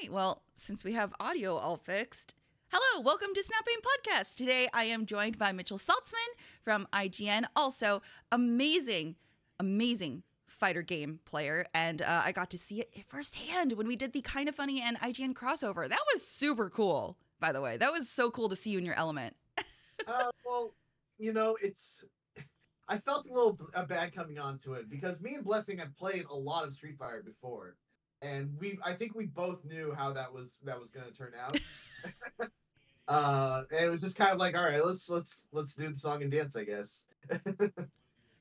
right. Well, since we have audio all fixed, hello, welcome to Snapping Podcast. Today I am joined by Mitchell Saltzman from IGN, also amazing, amazing fighter game player. And uh, I got to see it firsthand when we did the Kind of Funny and IGN crossover. That was super cool, by the way. That was so cool to see you in your element. uh, well, you know, it's. I felt a little bad coming on to it because me and Blessing have played a lot of Street Fighter before and we I think we both knew how that was that was going to turn out. uh, and it was just kind of like, all right, let's let's let's do the song and dance, I guess.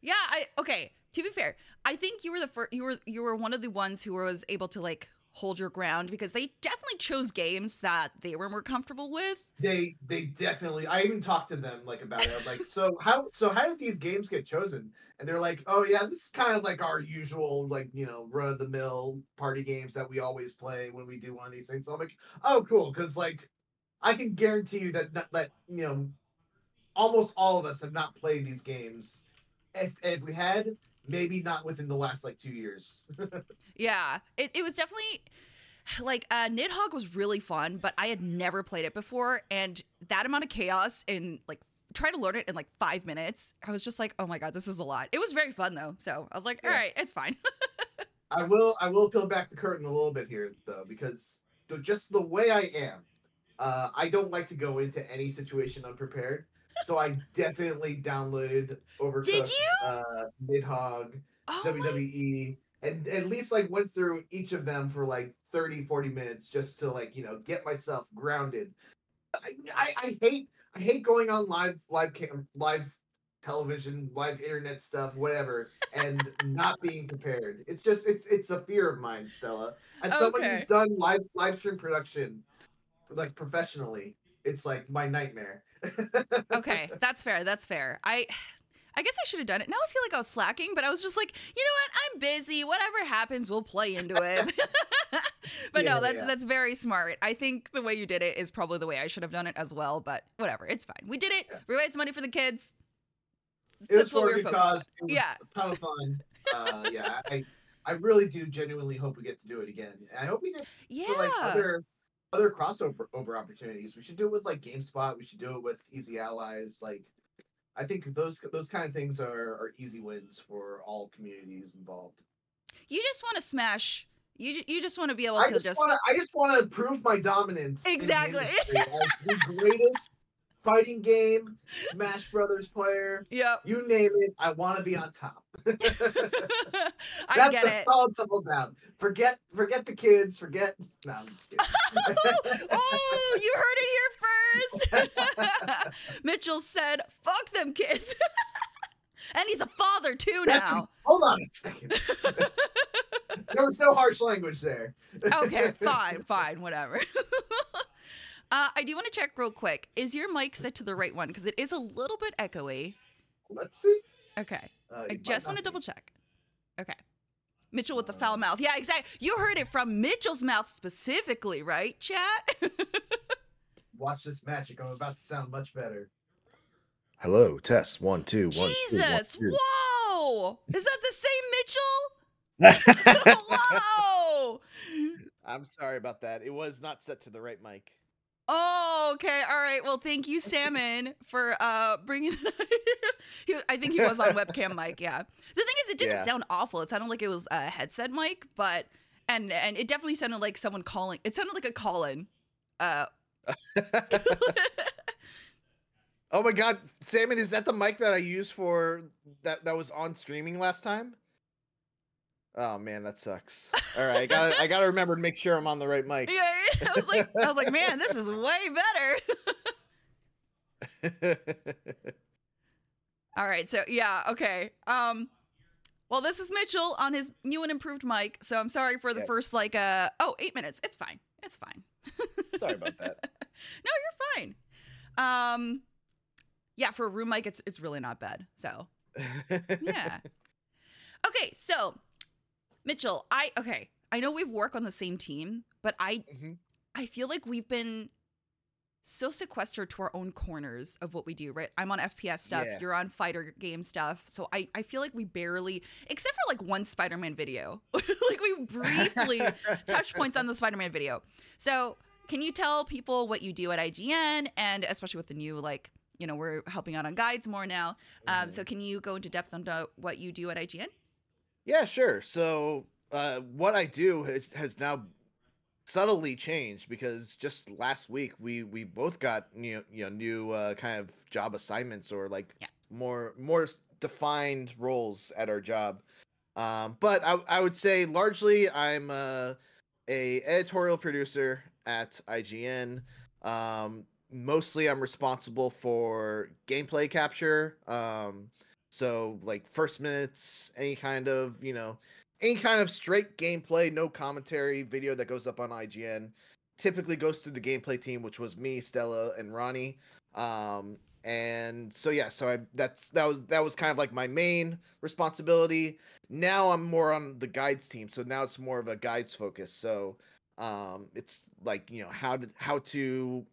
yeah, I okay. To be fair, I think you were the first. You were you were one of the ones who was able to like hold your ground because they definitely chose games that they were more comfortable with. They they definitely. I even talked to them like about it. I'm like, so how so how did these games get chosen? And they're like, oh yeah, this is kind of like our usual like you know run of the mill party games that we always play when we do one of these things. So I'm like, oh cool, because like I can guarantee you that that you know almost all of us have not played these games. If if we had, maybe not within the last like two years. yeah, it, it was definitely like uh Nidhogg was really fun, but I had never played it before, and that amount of chaos in like trying to learn it in like five minutes, I was just like, oh my god, this is a lot. It was very fun though, so I was like, all yeah. right, it's fine. I will I will peel back the curtain a little bit here though, because the, just the way I am, uh, I don't like to go into any situation unprepared so I definitely downloaded Overcooked, Did you? Uh, Nidhogg, oh WWE, my... and at least like went through each of them for like 30, 40 minutes just to like, you know, get myself grounded. I, I, I hate I hate going on live live cam live television, live internet stuff, whatever, and not being prepared. It's just it's it's a fear of mine, Stella. As okay. someone who's done live live stream production like professionally, it's like my nightmare okay, that's fair. That's fair. I I guess I should have done it. Now I feel like I was slacking, but I was just like, you know what? I'm busy. Whatever happens, we'll play into it. but yeah, no, that's yeah. that's very smart. I think the way you did it is probably the way I should have done it as well. But whatever, it's fine. We did it. Yeah. We raised money for the kids. It was for a good cause. yeah, a ton of fun. Uh, yeah, I I really do genuinely hope we get to do it again. I hope we get yeah. for like other other crossover over opportunities. We should do it with like GameSpot. We should do it with Easy Allies. Like, I think those those kind of things are are easy wins for all communities involved. You just want to smash. You you just want to be able I to just. just... Wanna, I just want to prove my dominance. Exactly. The greatest fighting game, Smash Brothers player. Yep. You name it, I want to be on top. I That's get it. all it's all about. Forget forget the kids, forget No, I'm just kidding. oh, you heard it here first. Mitchell said, fuck them kids. and he's a father too That's, now. Hold on a second. there was no harsh language there. okay, fine, fine, whatever. Uh, I do want to check real quick. Is your mic set to the right one? Because it is a little bit echoey. Let's see. Okay. Uh, I just want to double check. Okay. Mitchell with the foul uh. mouth. Yeah, exactly. You heard it from Mitchell's mouth specifically, right, chat? Watch this magic. I'm about to sound much better. Hello, test one, two, one. Jesus, two, one, two. whoa! Is that the same Mitchell? whoa! I'm sorry about that. It was not set to the right mic. Oh, okay. All right. Well, thank you, Salmon, for uh bringing. he, I think he was on webcam mic. Yeah. The thing is, it didn't yeah. sound awful. It sounded like it was a headset mic, but and and it definitely sounded like someone calling. It sounded like a call in. Uh. oh my god, Salmon! Is that the mic that I used for that that was on streaming last time? Oh man, that sucks. All right, I gotta I gotta remember to make sure I'm on the right mic. Yeah, I was like I was like, man, this is way better. All right, so yeah, okay. Um well, this is Mitchell on his new and improved mic. So I'm sorry for the yes. first like uh oh, eight minutes. It's fine. It's fine. sorry about that. no, you're fine. Um yeah, for a room mic it's it's really not bad. So yeah. Okay, so Mitchell, I okay. I know we've worked on the same team, but I mm-hmm. I feel like we've been so sequestered to our own corners of what we do, right? I'm on FPS stuff, Yeah. you're on fighter game stuff. So I, I feel like we barely, except for like one Spider Man video, like we briefly touch points on the Spider Man video. So can you tell people what you do at IGN and especially with the new, like, you know, we're helping out on guides more now. Um, so can you go into depth on what you do at IGN? Yeah, sure. So uh, what I do has has now subtly changed because just last week we we both got new you know new uh, kind of job assignments or like Yeah. more more defined roles at our job. Um, but I, I would say largely I'm uh, a editorial producer at IGN. Um, mostly I'm responsible for gameplay capture. Um, so like first minutes, any kind of you know any kind of straight gameplay, no commentary video that goes up on IGN typically goes through the gameplay team, which was me, Stella, and Ronnie. Um, and so yeah, so I that's that was that was kind of like my main responsibility. Now I'm more on the guides team, so now it's more of a guides focus. So um, it's like you know how to how to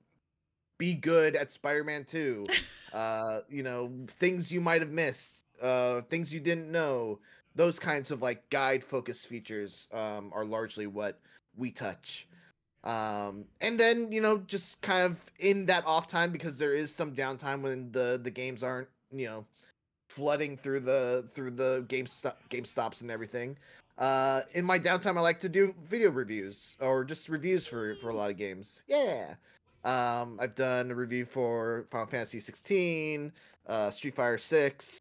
be good at Spider-Man 2. uh, you know, things you might have missed, uh, things you didn't know, those kinds of like guide focused features um, are largely what we touch um and then you know just kind of in that off time because there is some downtime when the the games aren't you know flooding through the through the game stop game stops and everything uh in my downtime i like to do video reviews or just reviews for for a lot of games yeah um i've done a review for final fantasy 16 uh street fighter 6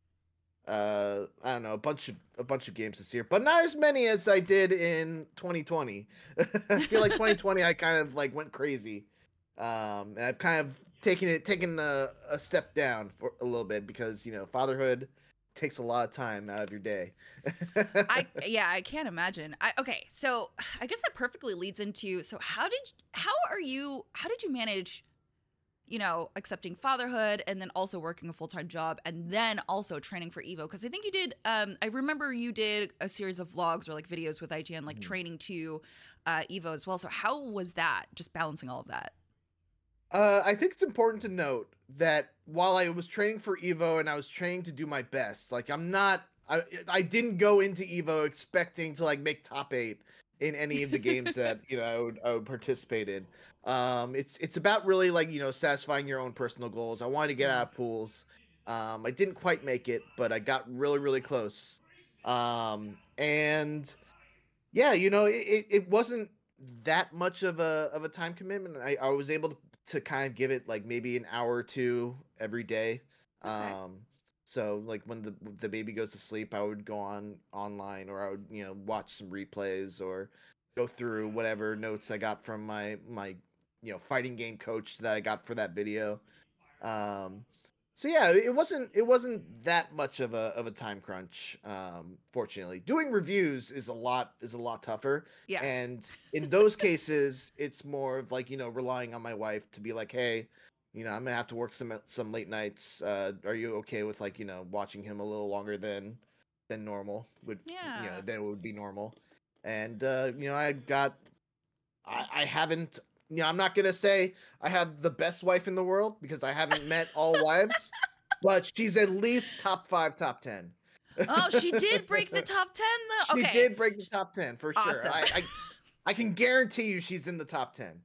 uh i don't know a bunch of a bunch of games this year but not as many as i did in 2020 i feel like 2020 i kind of like went crazy. Um and i've kind of taken it taken a, a step down for a little bit because you know fatherhood takes a lot of time out of your day I yeah, I can't imagine. I okay, so I guess that perfectly leads into so how did how are you how did you manage you know, accepting fatherhood and then also working a full-time job and then also training for Evo because I think you did um I remember you did a series of vlogs or like videos with IGN like Mhm. training to uh Evo as well. So how was that just balancing all of that? Uh, I think it's important to note that while I was training for Evo and I was training to do my best, like I'm not, I I didn't go into Evo expecting to like make top eight in any of the games that you know I would I would participate in. Um, it's it's about really like you know satisfying your own personal goals. I wanted to get out of pools. Um, I didn't quite make it, but I got really really close. Um, and yeah, you know, it, it, it wasn't that much of a of a time commitment. I, I was able to, to kind of give it like maybe an hour or two every day. Okay. Um so like when the the baby goes to sleep, I would go on online or I would, you know, watch some replays or go through whatever notes I got from my my you know fighting game coach that I got for that video. Um so yeah, it wasn't it wasn't that much of a of a time crunch. Um, fortunately, doing reviews is a lot is a lot tougher. Yeah. And in those cases, it's more of like you know relying on my wife to be like, hey, you know, I'm gonna have to work some some late nights. Uh, are you okay with like you know watching him a little longer than than normal? Would you Yeah. know than it would be normal? And uh, you know, I got I, I haven't you know, I'm not gonna say I have the best wife in the world because I haven't met all wives, but she's at least top five, top ten. Oh, she did break the top 10 though. She did break the top ten for sure. I, I I can guarantee you she's in the top ten.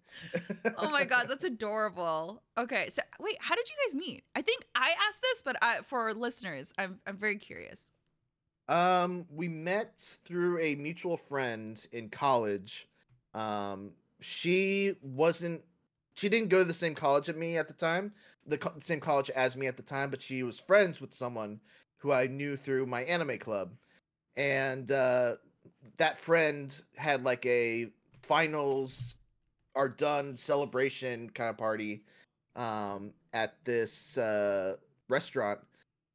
oh my god, that's adorable. Okay, so wait, how did you guys meet? I think I asked this, but I, for listeners, I'm I'm very curious. Um, we met through a mutual friend in college. Um, she wasn't, she didn't go to the same college at me at the time, the co- same college as me at the time, but she was friends with someone who I knew through my anime club, and uh, that friend had like a finals are done celebration kind of party um at this uh restaurant.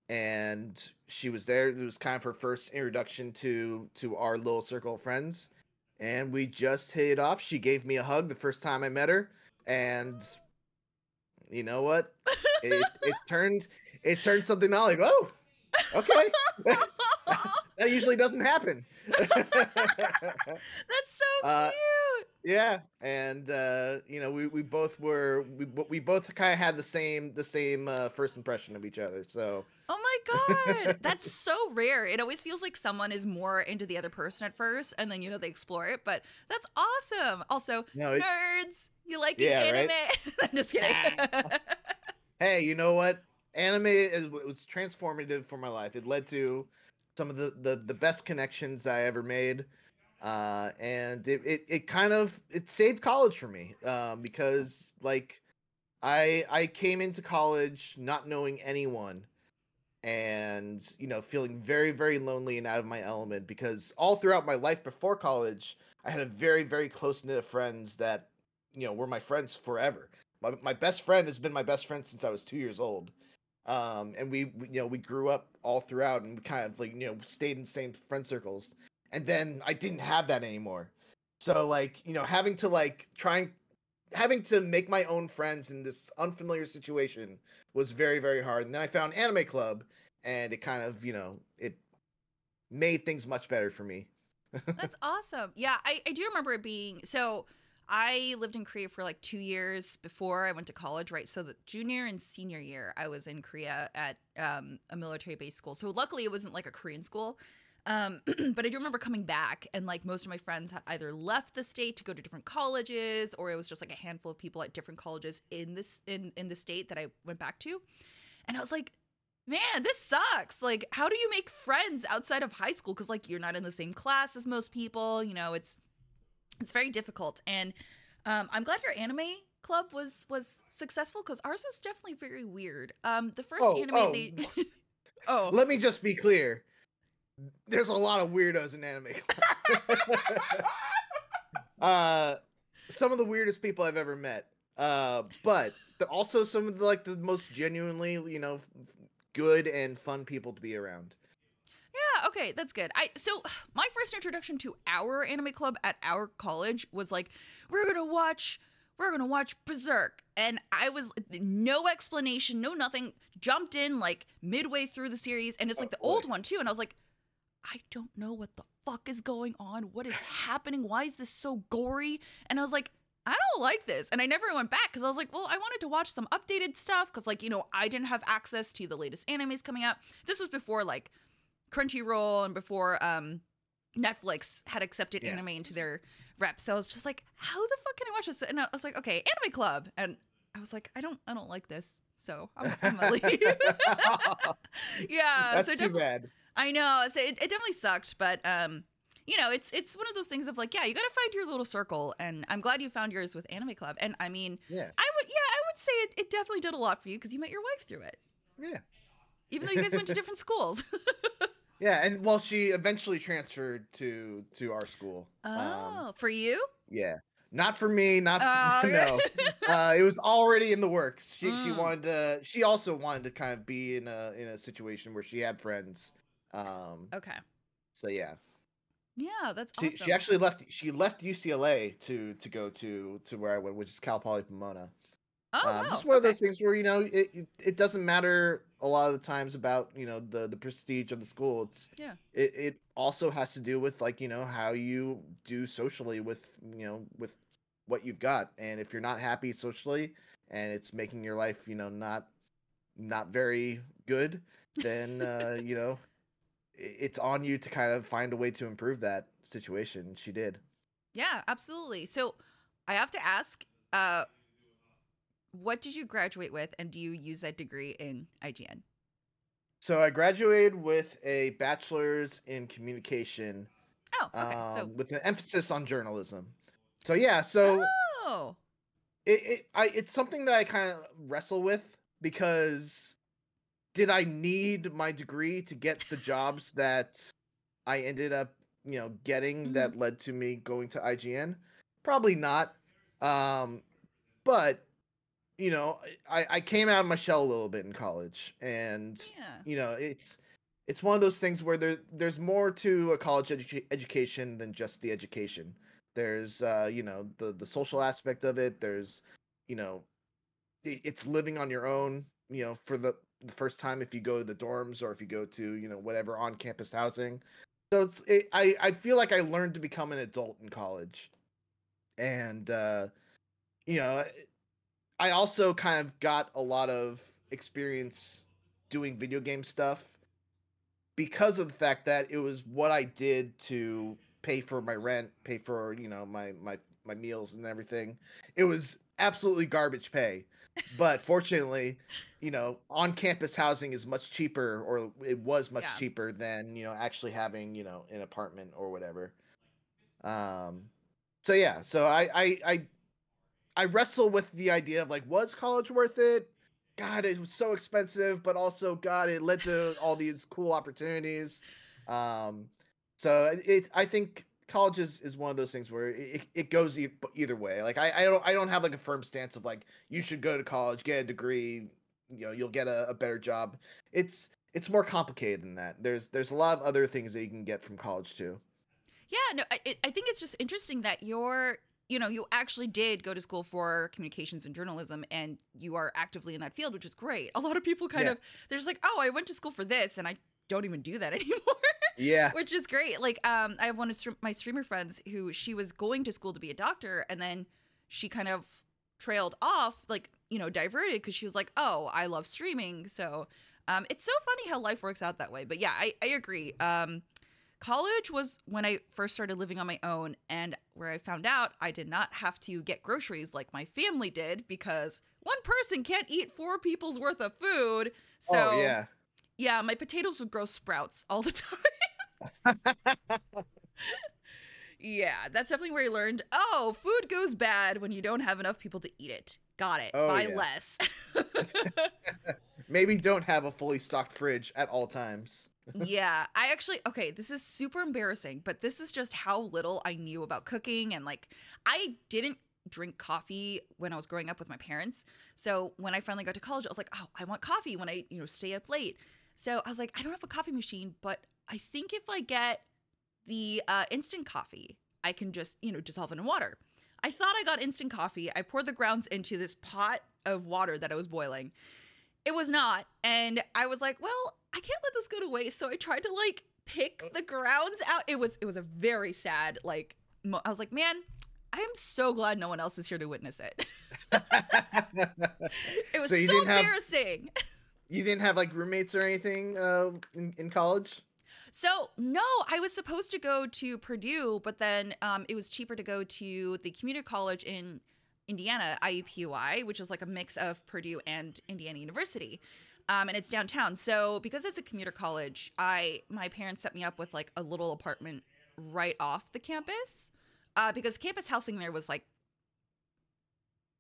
And she was there. It was kind of her first introduction to to our little circle of friends and we just hit it off she gave me a hug the first time i met her and you know what it, it turned it turned something on like oh okay that usually doesn't happen That's so Uh, cute. Yeah, and uh, you know, we, we both were we we both kind of had the same the same uh, first impression of each other. So Oh my god, that's so rare. It always feels like someone is more into the other person at first, and then you know they explore it. But that's awesome. Also, No, it- nerds, you like Yeah, anime? right? I'm just kidding. hey, you know what? Anime is it was transformative for my life. It led to some of the the, the best connections I ever made. Uh, and it, it, it kind of it saved college for me um, because like I I came into college not knowing anyone and you know feeling very very lonely and out of my element because all throughout my life before college I had a very very close knit of friends that you know were my friends forever my, my best friend has been my best friend since I was two years old. Um, and we, we, you know, we grew up all throughout and we kind of like, you know, stayed in same friend circles. And then I didn't have that anymore. So like, you know, having to like trying, having to make my own friends in this unfamiliar situation was very, very hard. And then I found Anime Club and it kind of, you know, it made things much better for me. That's awesome. Yeah, I, I do remember it being so. I lived in Korea for like two years before I went to college, right? So the junior and senior year, I was in Korea at um, a military-based school. So luckily, it wasn't like a Korean school. Um, but I do remember coming back, and like most of my friends had either left the state to go to different colleges, or it was just like a handful of people at different colleges in this in in the state that I went back to. And I was like, man, this sucks. Like, how do you make friends outside of high school? Because like you're not in the same class as most people. You know, it's it's very difficult. And um, I'm glad your anime club was was successful because ours was definitely very weird. Um, the first Oh, anime oh, they oh Let me just be clear. There's a lot of weirdos in anime. uh some of the weirdest people I've ever met. Uh but the, also some of the like the most genuinely, you know, good and fun people to be around. Yeah, okay, that's good. I so my first introduction to our anime club at our college was like, we're gonna watch we're gonna watch Berserk. And I was no explanation, no nothing, jumped in like midway through the series, and it's like Oh, the old one too. And I was like, I don't know what the fuck is going on. What is happening? Why is this so gory? And I was like, I don't like this. And I never went back because I was like, well, I wanted to watch some updated stuff because, like, you know, I didn't have access to the latest animes coming out. This was before, like, Crunchyroll and before um Netflix had accepted Yeah. anime into their rep. So I was just like, how the fuck can I watch this? And I was like, okay, Anime Club. And I was like, I don't I don't like this. So I'm, I'm gonna leave. yeah. That's so too bad. I know. So it, it definitely sucked, but um, you know, it's it's one of those things of like, yeah, you gotta find your little circle. And I'm glad you found yours with Anime Club. And I mean, Yeah. I would yeah, I would say it, it definitely did a lot for you because you met your wife through it. Yeah. Even though you guys went to different schools. Yeah, and well she eventually transferred to to our school. oh, Um, for you? yeah. Not for me, not Oh, for, no. uh, it was already in the works. She she Mm. wanted to. She also wanted to kind of be in a in a situation where she had friends. Um. okay. So yeah, Yeah, that's she, awesome. she actually left. She left UCLA to to go to to where I went, which is Cal Poly Pomona. oh, um, wow. Just one of okay. those things where you know it it- doesn't matter a lot of the times about you know the the prestige of the school. It's Yeah. It it also has to do with like you know how you do socially with you know with what you've got, and if you're not happy socially and it's making your life you know not not very good, then uh, you know it's on you to kind of find a way to improve that situation. She did. Yeah, absolutely. So I have to ask, uh, what did you graduate with, and do you use that degree in IGN? So I graduated with a bachelor's in communication Oh, okay. so um, with an emphasis on journalism. So yeah, so oh, it, it I it's something that I kind of wrestle with because did I need my degree to get the jobs that I ended up, you know, getting Mhm. that led to me going to IGN? Probably not. Um but you know, I I came out of my shell a little bit in college and yeah. you know it's it's one of those things where there there's more to a college edu- education than just the education there's uh you know the the social aspect of it there's you know it's living on your own you know for the, the first time if you go to the dorms or if you go to you know whatever on campus housing so it's it, i i feel like i learned to become an adult in college and uh, you know, I also kind of got a lot of experience doing video game stuff because of the fact that it was what I did to pay for my rent, pay for you know my my my meals and everything. It was absolutely garbage pay. But fortunately, you know, on campus housing is much cheaper or it was much Yeah. cheaper than, you know, actually having, you know, an apartment or whatever. Um so yeah, so I I I I wrestle with the idea of like was college worth it? God, it was so expensive, but also God, it led to all these cool opportunities. Um so it, it I think college is, is one of those things where it, it goes e- either way. Like I, I don't I don't have like a firm stance of like you should go to college, get a degree, you know, you'll get a, a better job. It's it's more complicated than that. There's there's a lot of other things that you can get from college too. Yeah, no, I, I think it's just interesting that you're, you know, you actually did go to school for communications and journalism and you are actively in that field, which is great. A lot of people kind Yeah. of, they're just like, oh, I went to school for this and I don't even do that anymore. Yeah. which is great. Like, um, I have one of my streamer friends who she was going to school to be a doctor, and then she kind of trailed off, like you know, diverted because she was like, "Oh, I love streaming." So, um, it's so funny how life works out that way. But yeah, I I agree. Um, college was when I first started living on my own, and where I found out I did not have to get groceries like my family did because one person can't eat four people's worth of food. So oh yeah. yeah, my potatoes would grow sprouts all the time. Yeah, that's definitely where I learned. Oh, food goes bad when you don't have enough people to eat it. Got it. Oh, Buy yeah. less. Maybe don't have a fully stocked fridge at all times. yeah, I actually okay, this is super embarrassing, but this is just how little I knew about cooking and like I didn't drink coffee when I was growing up with my parents. So when I finally got to college, I was like, "Oh, I want coffee when I, you know, stay up late." So I was like, "I don't have a coffee machine, but I think if I get the uh, instant coffee, I can just, you know, dissolve it in water." I thought I got instant coffee. I poured the grounds into this pot of water that I was boiling. It was not. And I was like, well, I can't let this go to waste. So I tried to like pick the grounds out. It was it was a very sad like mo- I was like, man, I am so glad no one else is here to witness it. it was So so, didn't have- embarrassing. you didn't have like roommates or anything uh, in, in college? So no, I was supposed to go to Purdue, but then um, it was cheaper to go to the community college in Indiana, IUPUI, which is like a mix of Purdue and Indiana University, um, and it's downtown. So because it's a commuter college, I my parents set me up with like a little apartment right off the campus, uh, because campus housing there was like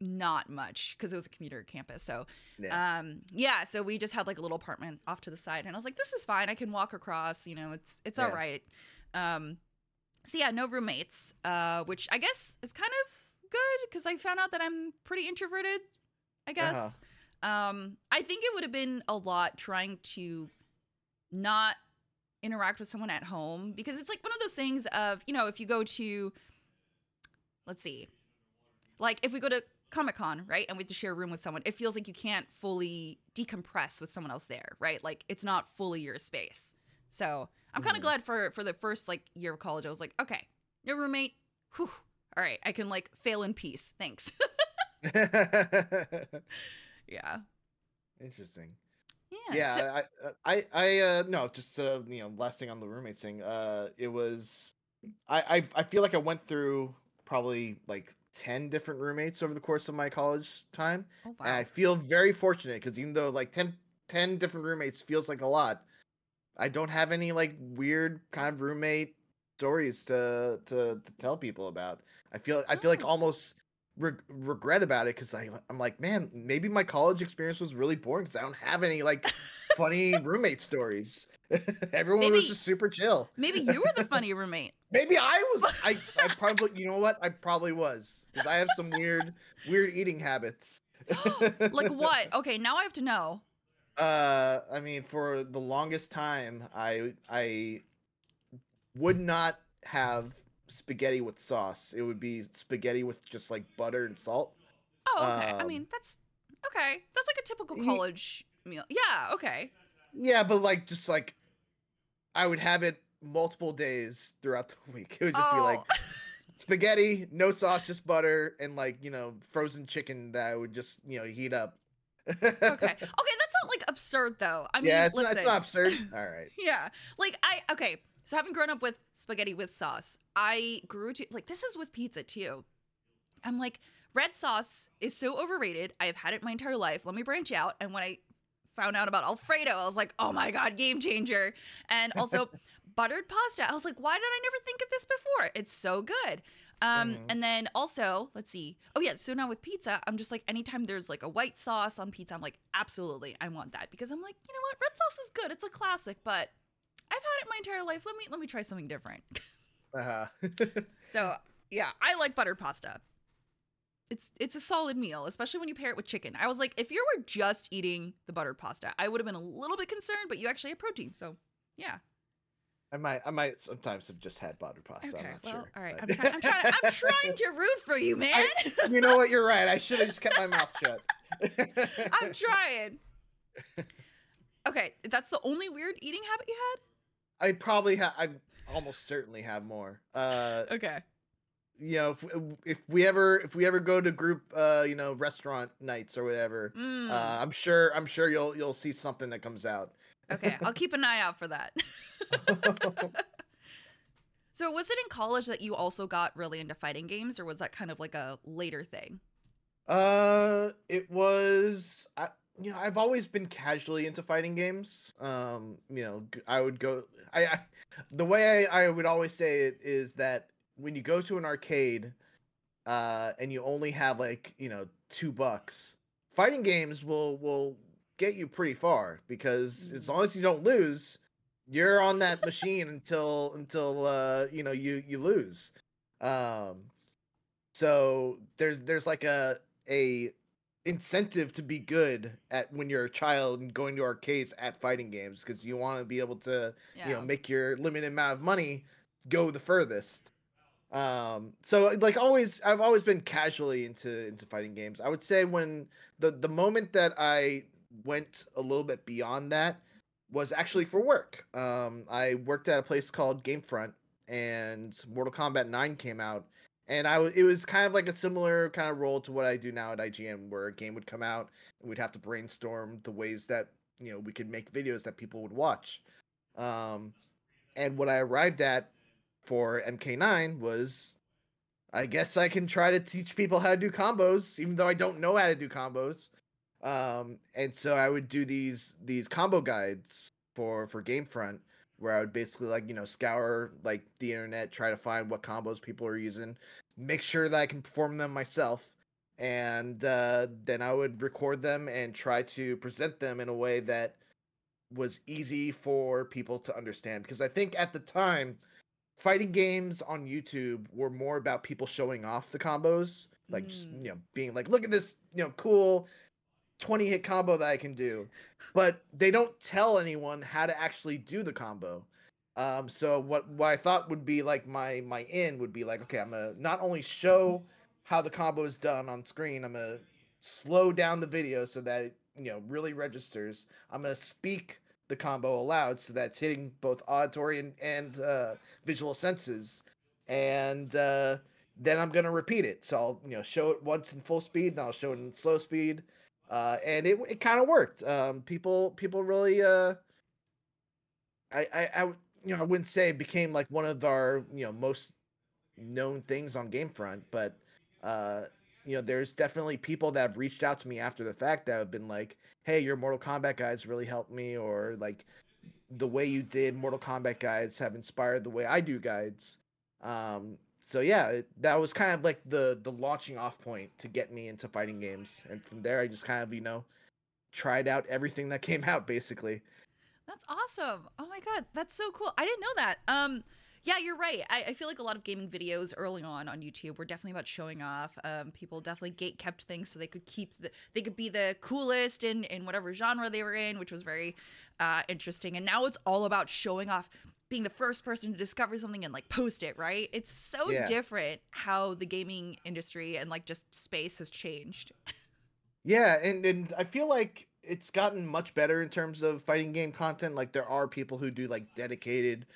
not much because it was a commuter campus. So Yeah. um yeah so we just had like a little apartment off to the side and i was like this is fine i can walk across you know it's it's all Yeah. right um so yeah no roommates uh which i guess is kind of good because i found out that i'm pretty introverted i guess um i think it would have been a lot trying to not interact with someone at home because it's like one of those things of you know if you go to let's see like if we go to Comic Con, right, and we have to share a room with someone, it feels like you can't fully decompress with someone else there, right? Like it's not fully your space. So I'm kind of Mhm. glad for for the first like year of college, I was like, okay, no roommate. Whew, all right, I can like fail in peace. Thanks. yeah. Interesting. Yeah. yeah so- I, I i uh no just uh you know last thing on the roommates thing uh it was I, I i feel like i went through probably like 10 different roommates over the course of my college time oh and i feel very fortunate because even though like 10 10 different roommates feels like a lot i don't have any like weird kind of roommate stories to to, to tell people about i feel i feel like Oh. almost reg- regret about it because i'm like man maybe my college experience was really boring because i don't have any like funny roommate stories everyone was just super chill Maybe you were the funny roommate. maybe i was i, I probably you know what i probably was because i have some weird weird eating habits like what? Okay, now I have to know. Uh, I mean, for the longest time, I I would not have spaghetti with sauce. It would be spaghetti with just like butter and salt. Oh, okay. I Um, mean, that's okay. That's like a typical college meal. Yeah, okay. Yeah, but like just like I would have it multiple days throughout the week. It would just be like Oh. spaghetti, no sauce, just butter, and like you know frozen chicken that I would just you know heat up. Okay. Okay, that's not like absurd though. I mean, yeah, it's, listen. not, it's not absurd. All right. yeah. Like I okay, so having grown up with spaghetti with sauce, I grew to like this is with pizza too. I'm like red sauce is so overrated. I have had it my entire life. Let me branch out and when I found out about alfredo, I was like, "Oh my god, game changer." And also buttered pasta. I was like, "Why did I never think of this before? It's so good." Um, Mhm. and then also, let's see. Oh yeah, so now with pizza, I'm just like anytime there's like a white sauce on pizza, I'm like, absolutely, I want that because I'm like, you know what, red sauce is good. It's a classic, but I've had it my entire life. Let me let me try something different. Uh-huh. so yeah, I like buttered pasta. It's it's a solid meal, especially when you pair it with chicken. I was like, if you were just eating the buttered pasta, I would have been a little bit concerned, but you actually have protein, so yeah. I might, I might sometimes have just had buttered pasta. Okay, I'm not well, sure. all right. I'm, try- I'm trying. I'm trying to root for you, man. you know what? You're right. I should have just kept my mouth shut. I'm trying. Okay, that's the only weird eating habit you I probably have. I almost certainly have more. Uh. Okay. you know, if if we ever if we ever go to group, uh, you know, restaurant nights or whatever, Mm, uh, I'm sure I'm sure you'll you'll see something that comes out. okay, I'll keep an eye out for that. so, was it in college that you also got really into fighting games, or was that kind of like a later thing? Uh, it was. I, you know, I've always been casually into fighting games. Um, you know, I would go. I, I the way I, I would always say it is that when you go to an arcade, uh, and you only have like you know two bucks, fighting games will will get you pretty far because as long as you don't lose, you're on that machine until until uh you know you you lose. Um, so there's there's like a a incentive to be good at when you're a child and going to arcades at fighting games because you want to be able to Yeah. you know make your limited amount of money go the furthest. Um so like always i've always been casually into into fighting games. I would say when the the moment that i went a little bit beyond that was actually for work. Um i worked at a place called gamefront and mortal kombat 9 came out and I it was kind of like a similar kind of role to what I do now at IGN, where a game would come out and we'd have to brainstorm the ways that you know we could make videos that people would watch. Um, and what I arrived at for MK9 was, I guess I can try to teach people how to do combos, even though I don't know how to do combos. Um, and so I would do these these combo guides for for Gamefront, where I would basically like you know scour like the internet, try to find what combos people are using, make sure that I can perform them myself, and uh, then I would record them and try to present them in a way that was easy for people to understand. Because I think at the time, fighting games on YouTube were more about people showing off the combos, like just Mm. you know being like, look at this you know cool 20 hit combo that I can do. But they don't tell anyone how to actually do the combo. Um, so what what I thought would be like my my in would be like, okay, I'm gonna not only show how the combo is done on screen, I'm gonna slow down the video so that it, you know really registers. I'm gonna speak the combo aloud so that it's hitting both auditory and, and uh, visual senses. And uh, then I'm gonna repeat it. So I'll you know show it once in full speed, then I'll show it in slow speed, uh, and it it kind of worked. Um, people people really uh, I, I I you know I wouldn't say it became like one of our you know most known things on Gamefront, but uh, you know there's definitely people that have reached out to me after the fact that have been like, hey, your Mortal Kombat guides really helped me, or like the way you did Mortal Kombat guides have inspired the way I do guides. Um, so yeah, that was kind of like the the launching off point to get me into fighting games, and from there I just kind of you know tried out everything that came out basically. That's awesome. Oh my god, that's so cool. I didn't know that. Um, yeah, you're right. I, I feel like a lot of gaming videos early on on YouTube were definitely about showing off. Um, people definitely gate kept things so they could keep the they could be the coolest in in whatever genre they were in, which was very uh, interesting. And now it's all about showing off, being the first person to discover something and like post it. Right? It's so Yeah. different how the gaming industry and like just space has changed. Yeah, and and I feel like it's gotten much better in terms of fighting game content. Like there are people who do like dedicated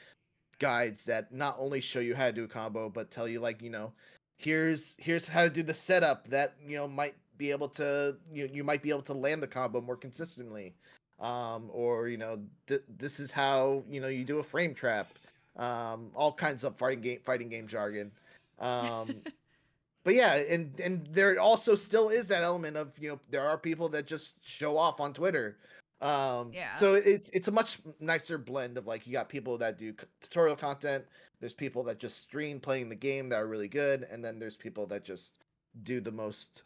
guides that not only show you how to do a combo, but tell you like you know, here's here's how to do the setup that you know might be able to you know, you might be able to land the combo more consistently, um, or you know th- this is how you know you do a frame trap, um, all kinds of fighting game fighting game jargon. Um, but yeah, and and there also still is that element of you know there are people that just show off on Twitter. Um, Yeah. So it's it's a much nicer blend of like you got people that do c- tutorial content. There's people that just stream playing the game that are really good, and then there's people that just do the most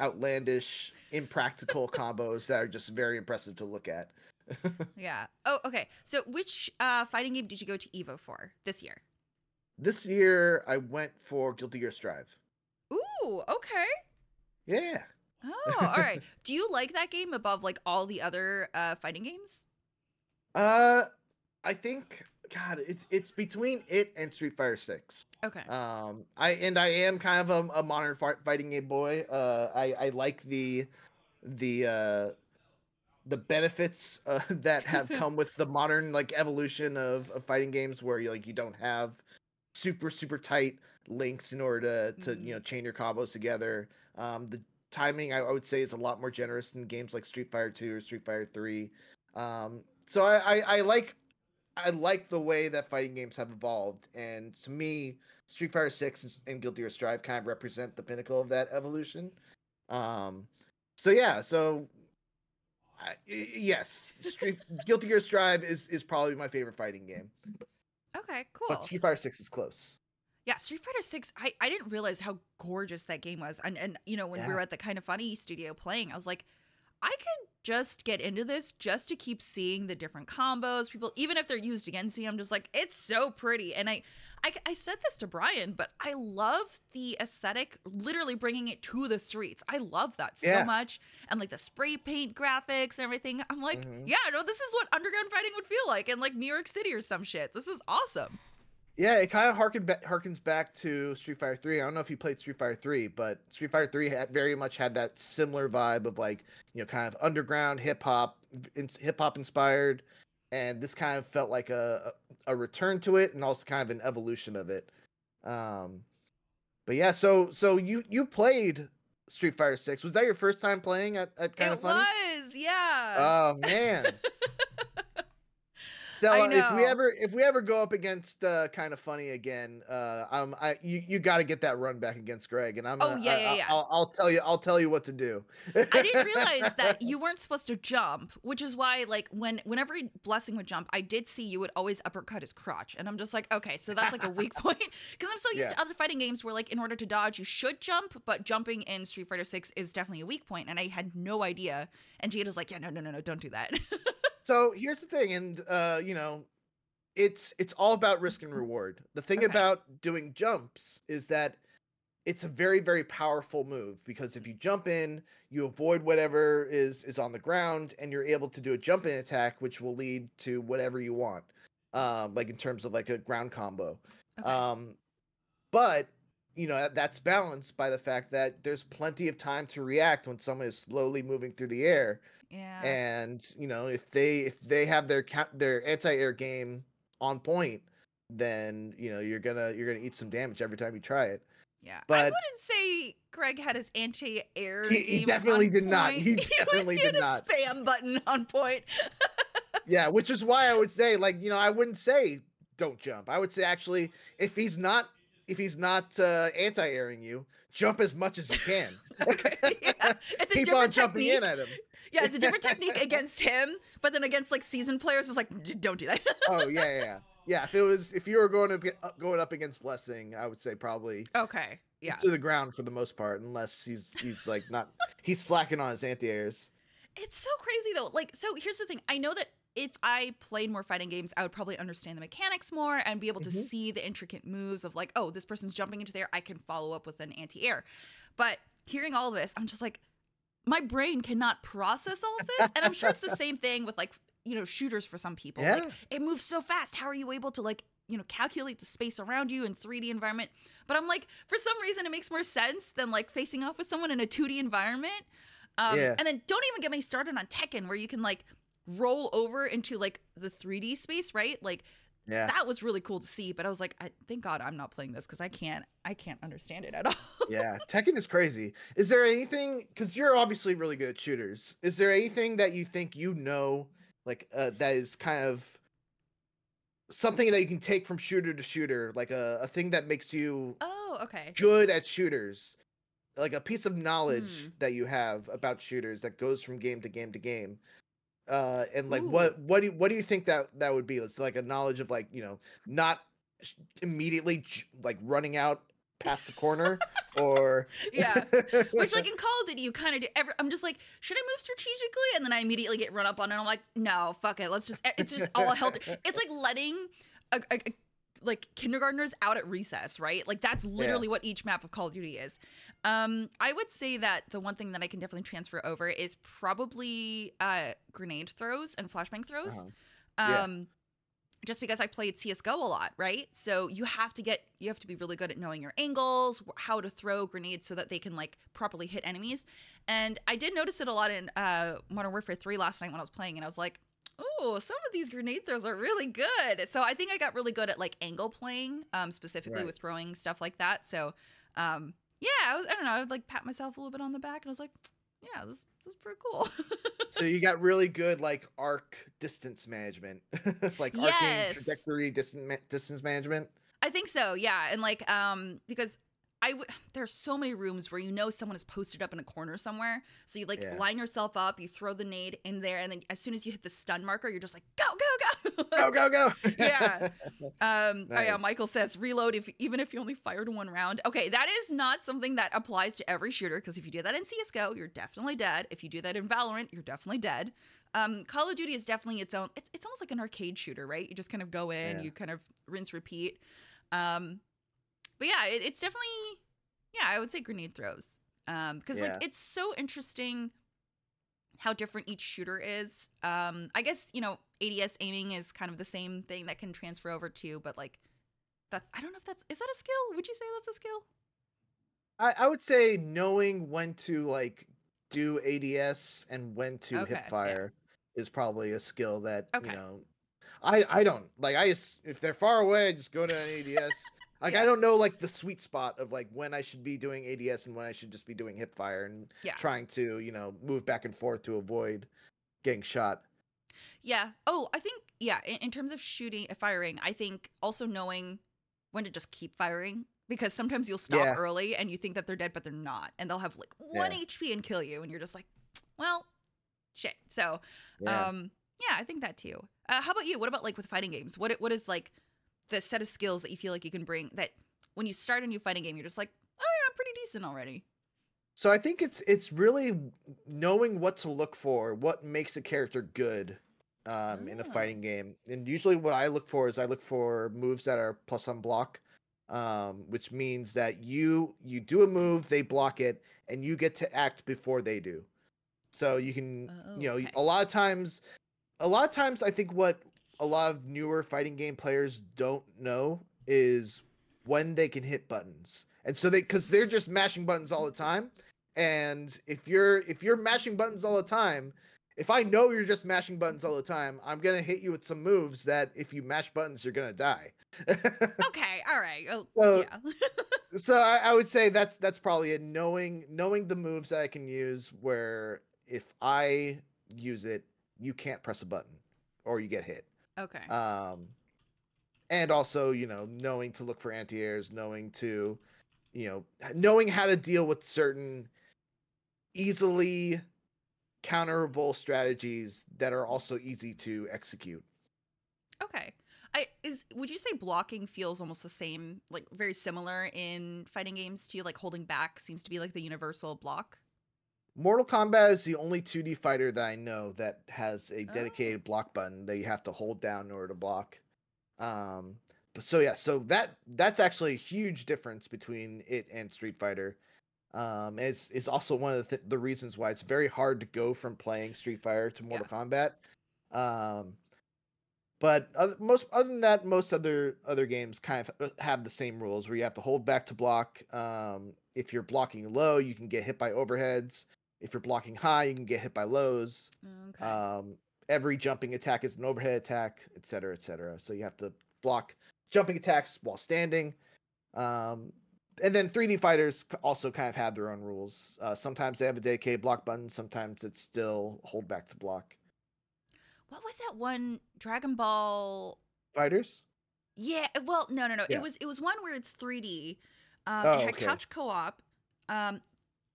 outlandish, impractical combos that are just very impressive to look at. Yeah. Oh, okay. So which uh fighting game did you go to Evo for this year? This year, I went for Guilty Gear Strive. Ooh, okay. Yeah. Oh, all right. Do you like that game above like all the other uh fighting games? Uh, I think God, it's it's between it and Street Fighter Six. Okay. Um, I and I am kind of a, a modern fighting game boy. Uh, I I like the the uh the benefits uh, that have come with the modern like evolution of, of fighting games where you like you don't have super super tight links in order to to Mhm. you know chain your combos together. Um, the timing I, I would say is a lot more generous in games like Street Fighter Two or Street Fighter Three. Um, so I, I I like I like the way that fighting games have evolved, and to me, Street Fighter Six and Guilty Gear Strive kind of represent the pinnacle of that evolution. Um, so yeah, so I, yes, Street Guilty Gear Strive is is probably my favorite fighting game, Okay, cool. but Street Fighter Six is close. Yeah, Street Fighter 6, I, I didn't realize how gorgeous that game was. And and you know, when we were at the kind of funny studio playing, I was like, I could just get into this just to keep seeing the different combos. People, even if they're used against me, I'm just like, it's so pretty. And I, I, I said this to Brian, but I love the aesthetic, literally bringing it to the streets. I love that so much. And like the spray paint graphics and everything. I'm like, Mhm. yeah, no, this is what underground fighting would feel like in like New York City or some shit. This is awesome. Yeah, it kind of harken ba- harkens back to Street Fighter 3. I don't know if you played Street Fighter 3, but Street Fighter 3 had very much had that similar vibe of like, you know, kind of underground hip hop, hip hop inspired, and this kind of felt like a a return to it and also kind of an evolution of it. Um but yeah, so so you you played Street Fighter 6. Was that your first time playing at, at kind of funny? It was, yeah. Oh man. Stella, if we ever if we ever go up against uh, kind of funny again, uh, um, I you, you got to get that run back against Greg, and I'm Oh, gonna, yeah, I, yeah, I- yeah. I'll, I'll tell you I'll tell you what to do. I didn't realize that you weren't supposed to jump, which is why, like, when whenever Blessing would jump, I did see you would always uppercut his crotch, and I'm just like, okay, so that's like a weak point because I'm so used Yeah. to other fighting games where, like, in order to dodge, you should jump, but jumping in Street Fighter Six is definitely a weak point, and I had no idea. And Jade was like, yeah, no, no, no, no, don't do that. So here's the thing, and uh, you know, it's it's all about risk and reward. The thing Okay. about doing jumps is that it's a very very powerful move because if you jump in, you avoid whatever is is on the ground, and you're able to do a jump in attack, which will lead to whatever you want. Um, like in terms of like a ground combo. Okay. Um, but you know that's balanced by the fact that there's plenty of time to react when someone is slowly moving through the air yeah. and you know if they if they have their ca- their anti-air game on point then you know you're gonna you're gonna eat some damage every time you try it Yeah, but I wouldn't say Greg had his anti-air. He- he definitely did not. He definitely he did a not. spam button on point. yeah which is why i would say like you know i wouldn't say don't jump i would say actually if he's not if he's not uh anti-airing you jump as much as you can yeah, it's a keep on different jumping technique. in at him Yeah, it's a different technique against him, but then against like seasoned players, it's like don't do that. oh yeah yeah yeah yeah if it was if you were going to up, going up against blessing i would say probably okay, yeah. to the ground for the most part unless he's he's like not he's slacking on his anti-airs It's so crazy though. Like, so here's the thing. I know that if I played more fighting games, I would probably understand the mechanics more and be able to Mhm. see the intricate moves of like, oh, this person's jumping into there. I can follow up with an anti-air. But hearing all of this, I'm just like, my brain cannot process all of this. And I'm sure it's the same thing with like, you know, shooters for some people. Like, Yeah. it moves so fast. How are you able to like, you know, calculate the space around you in 3D environment? But I'm like, for some reason, it makes more sense than like facing off with someone in a 2D environment. Um, Yeah. And then don't even get me started on Tekken, where you can like roll over into like the 3D space, right? Like Yeah. that was really cool to see. But I was like, I, thank God I'm not playing this because I can't I can't understand it at all. yeah, Tekken is crazy. Is there anything because you're obviously really good at shooters? Is there anything that you think you know, like uh, that is kind of something that you can take from shooter to shooter, like a, a thing that makes you oh, okay. good at shooters, like a piece of knowledge Hmm. that you have about shooters that goes from game to game to game. Uh, and like Ooh. what what do you, what do you think that that would be? It's like a knowledge of like you know not immediately j- like running out past the corner or Yeah. Which like in Call of Duty, you kind of do. Every, I'm just like, should I move strategically? And then I immediately get run up on, and I'm like, no, fuck it. Let's just. It's just all held. It's like letting a, a, a- like kindergartners out at recess, right? Like that's literally what each map of Call of Duty is. Um, I would say that the one thing that I can definitely transfer over is probably uh, grenade throws and flashbang throws. Uh-huh. Yeah. Um, just because I played CS:GO a lot, right? So you have to get you have to be really good at knowing your angles, how to throw grenades so that they can like properly hit enemies. And I did notice it a lot in uh, Modern Warfare 3 last night when I was playing, and I was like, "Oh, some of these grenade throws are really good." So I think I got really good at like angle playing, um, specifically Right. with throwing stuff like that. So, um, yeah, I, was, I don't know, I would like pat myself a little bit on the back, and I was like, "Yeah, this, this is pretty cool." so you got really good like arc distance management, like arcing trajectory distance ma- distance management. I think so, yeah. And like, um, because I w- there are so many rooms where you know someone is posted up in a corner somewhere. So you like Yeah. line yourself up, you throw the nade in there, and then as soon as you hit the stun marker, you're just like, go, go, Go go. go go! Yeah. um, oh yeah, Michael says reload if even if you only fired one round. Okay, that is not something that applies to every shooter because if you do that in CS:GO, you're definitely dead. If you do that in Valorant, you're definitely dead. Um, Call of Duty is definitely its own. It's it's almost like an arcade shooter, right? You just kind of go in, Yeah. you kind of rinse, repeat. Um, but yeah, it, it's definitely yeah. I would say grenade throws. Um, because Yeah. like it's so interesting how different each shooter is. Um, I guess you know ADS aiming is kind of the same thing that can transfer over to, but like that I don't know if that's is that a skill? Would you say that's a skill? I, I would say knowing when to like do ADS and when to Okay, hip fire is probably a skill that Okay. you know. I I don't like I if they're far away, I just go to an ADS. Like Yeah. I don't know like the sweet spot of like when I should be doing ADS and when I should just be doing hip fire and Yeah. trying to you know move back and forth to avoid getting shot. Yeah. Oh, I think yeah. In, in terms of shooting, uh, firing, I think also knowing when to just keep firing because sometimes you'll stop Yeah. early and you think that they're dead, but they're not, and they'll have like one Yeah. HP and kill you, and you're just like, well, shit. So Yeah. Um, yeah, I think that too. Uh, how about you? What about like with fighting games? What what is like the set of skills that you feel like you can bring that when you start a new fighting game, you're just like, oh yeah, I'm pretty decent already. So I think it's it's really knowing what to look for, what makes a character good um, in a Ah. fighting game. And usually, what I look for is I look for moves that are plus on block, um, which means that you you do a move, they block it, and you get to act before they do. So you can, you know, Oh, a lot of times, a lot of times, I think what a lot of newer fighting game players don't know is when they can hit buttons. And so they cuz they're just mashing buttons all the time. And if you're if you're mashing buttons all the time, if I know you're just mashing buttons all the time, I'm going to hit you with some moves that if you mash buttons you're going to die. Okay, all right. Oh, So- yeah. so I, I would say that's that's probably it knowing knowing the moves that I can use where if I use it, you can't press a button or you get hit. okay. um and also you know knowing to look for anti-airs knowing to you know knowing how to deal with certain easily counterable strategies that are also easy to execute okay. I is would you say blocking feels almost the same, like very similar in fighting games to you? Like holding back seems to be like the universal block. mortal kombat is the only 2d fighter that i know that has a Oh. dedicated block button that you have to hold down in order to block um but so yeah so that that's actually a huge difference between it and street fighter um it's is also one of the, th- the reasons why it's very hard to go from playing street fighter to mortal kombat um but other, most other than that most other other games kind of uh, have the same rules where you have to hold back to block um if you're blocking low you can get hit by overheads if you're blocking high you can get hit by lows Okay. um every jumping attack is an overhead attack etc., cetera et cetera so you have to block jumping attacks while standing. Um, and then 3D fighters also kind of have their own rules. Uh, sometimes they have a dedicated block button. Sometimes it's still hold back to block. What was that one Dragon Ball? Fighters. Yeah, Oh, well, no, no, no. Yeah. It was it was one where it's 3D. Um, Oh, it had okay. couch co-op. Um,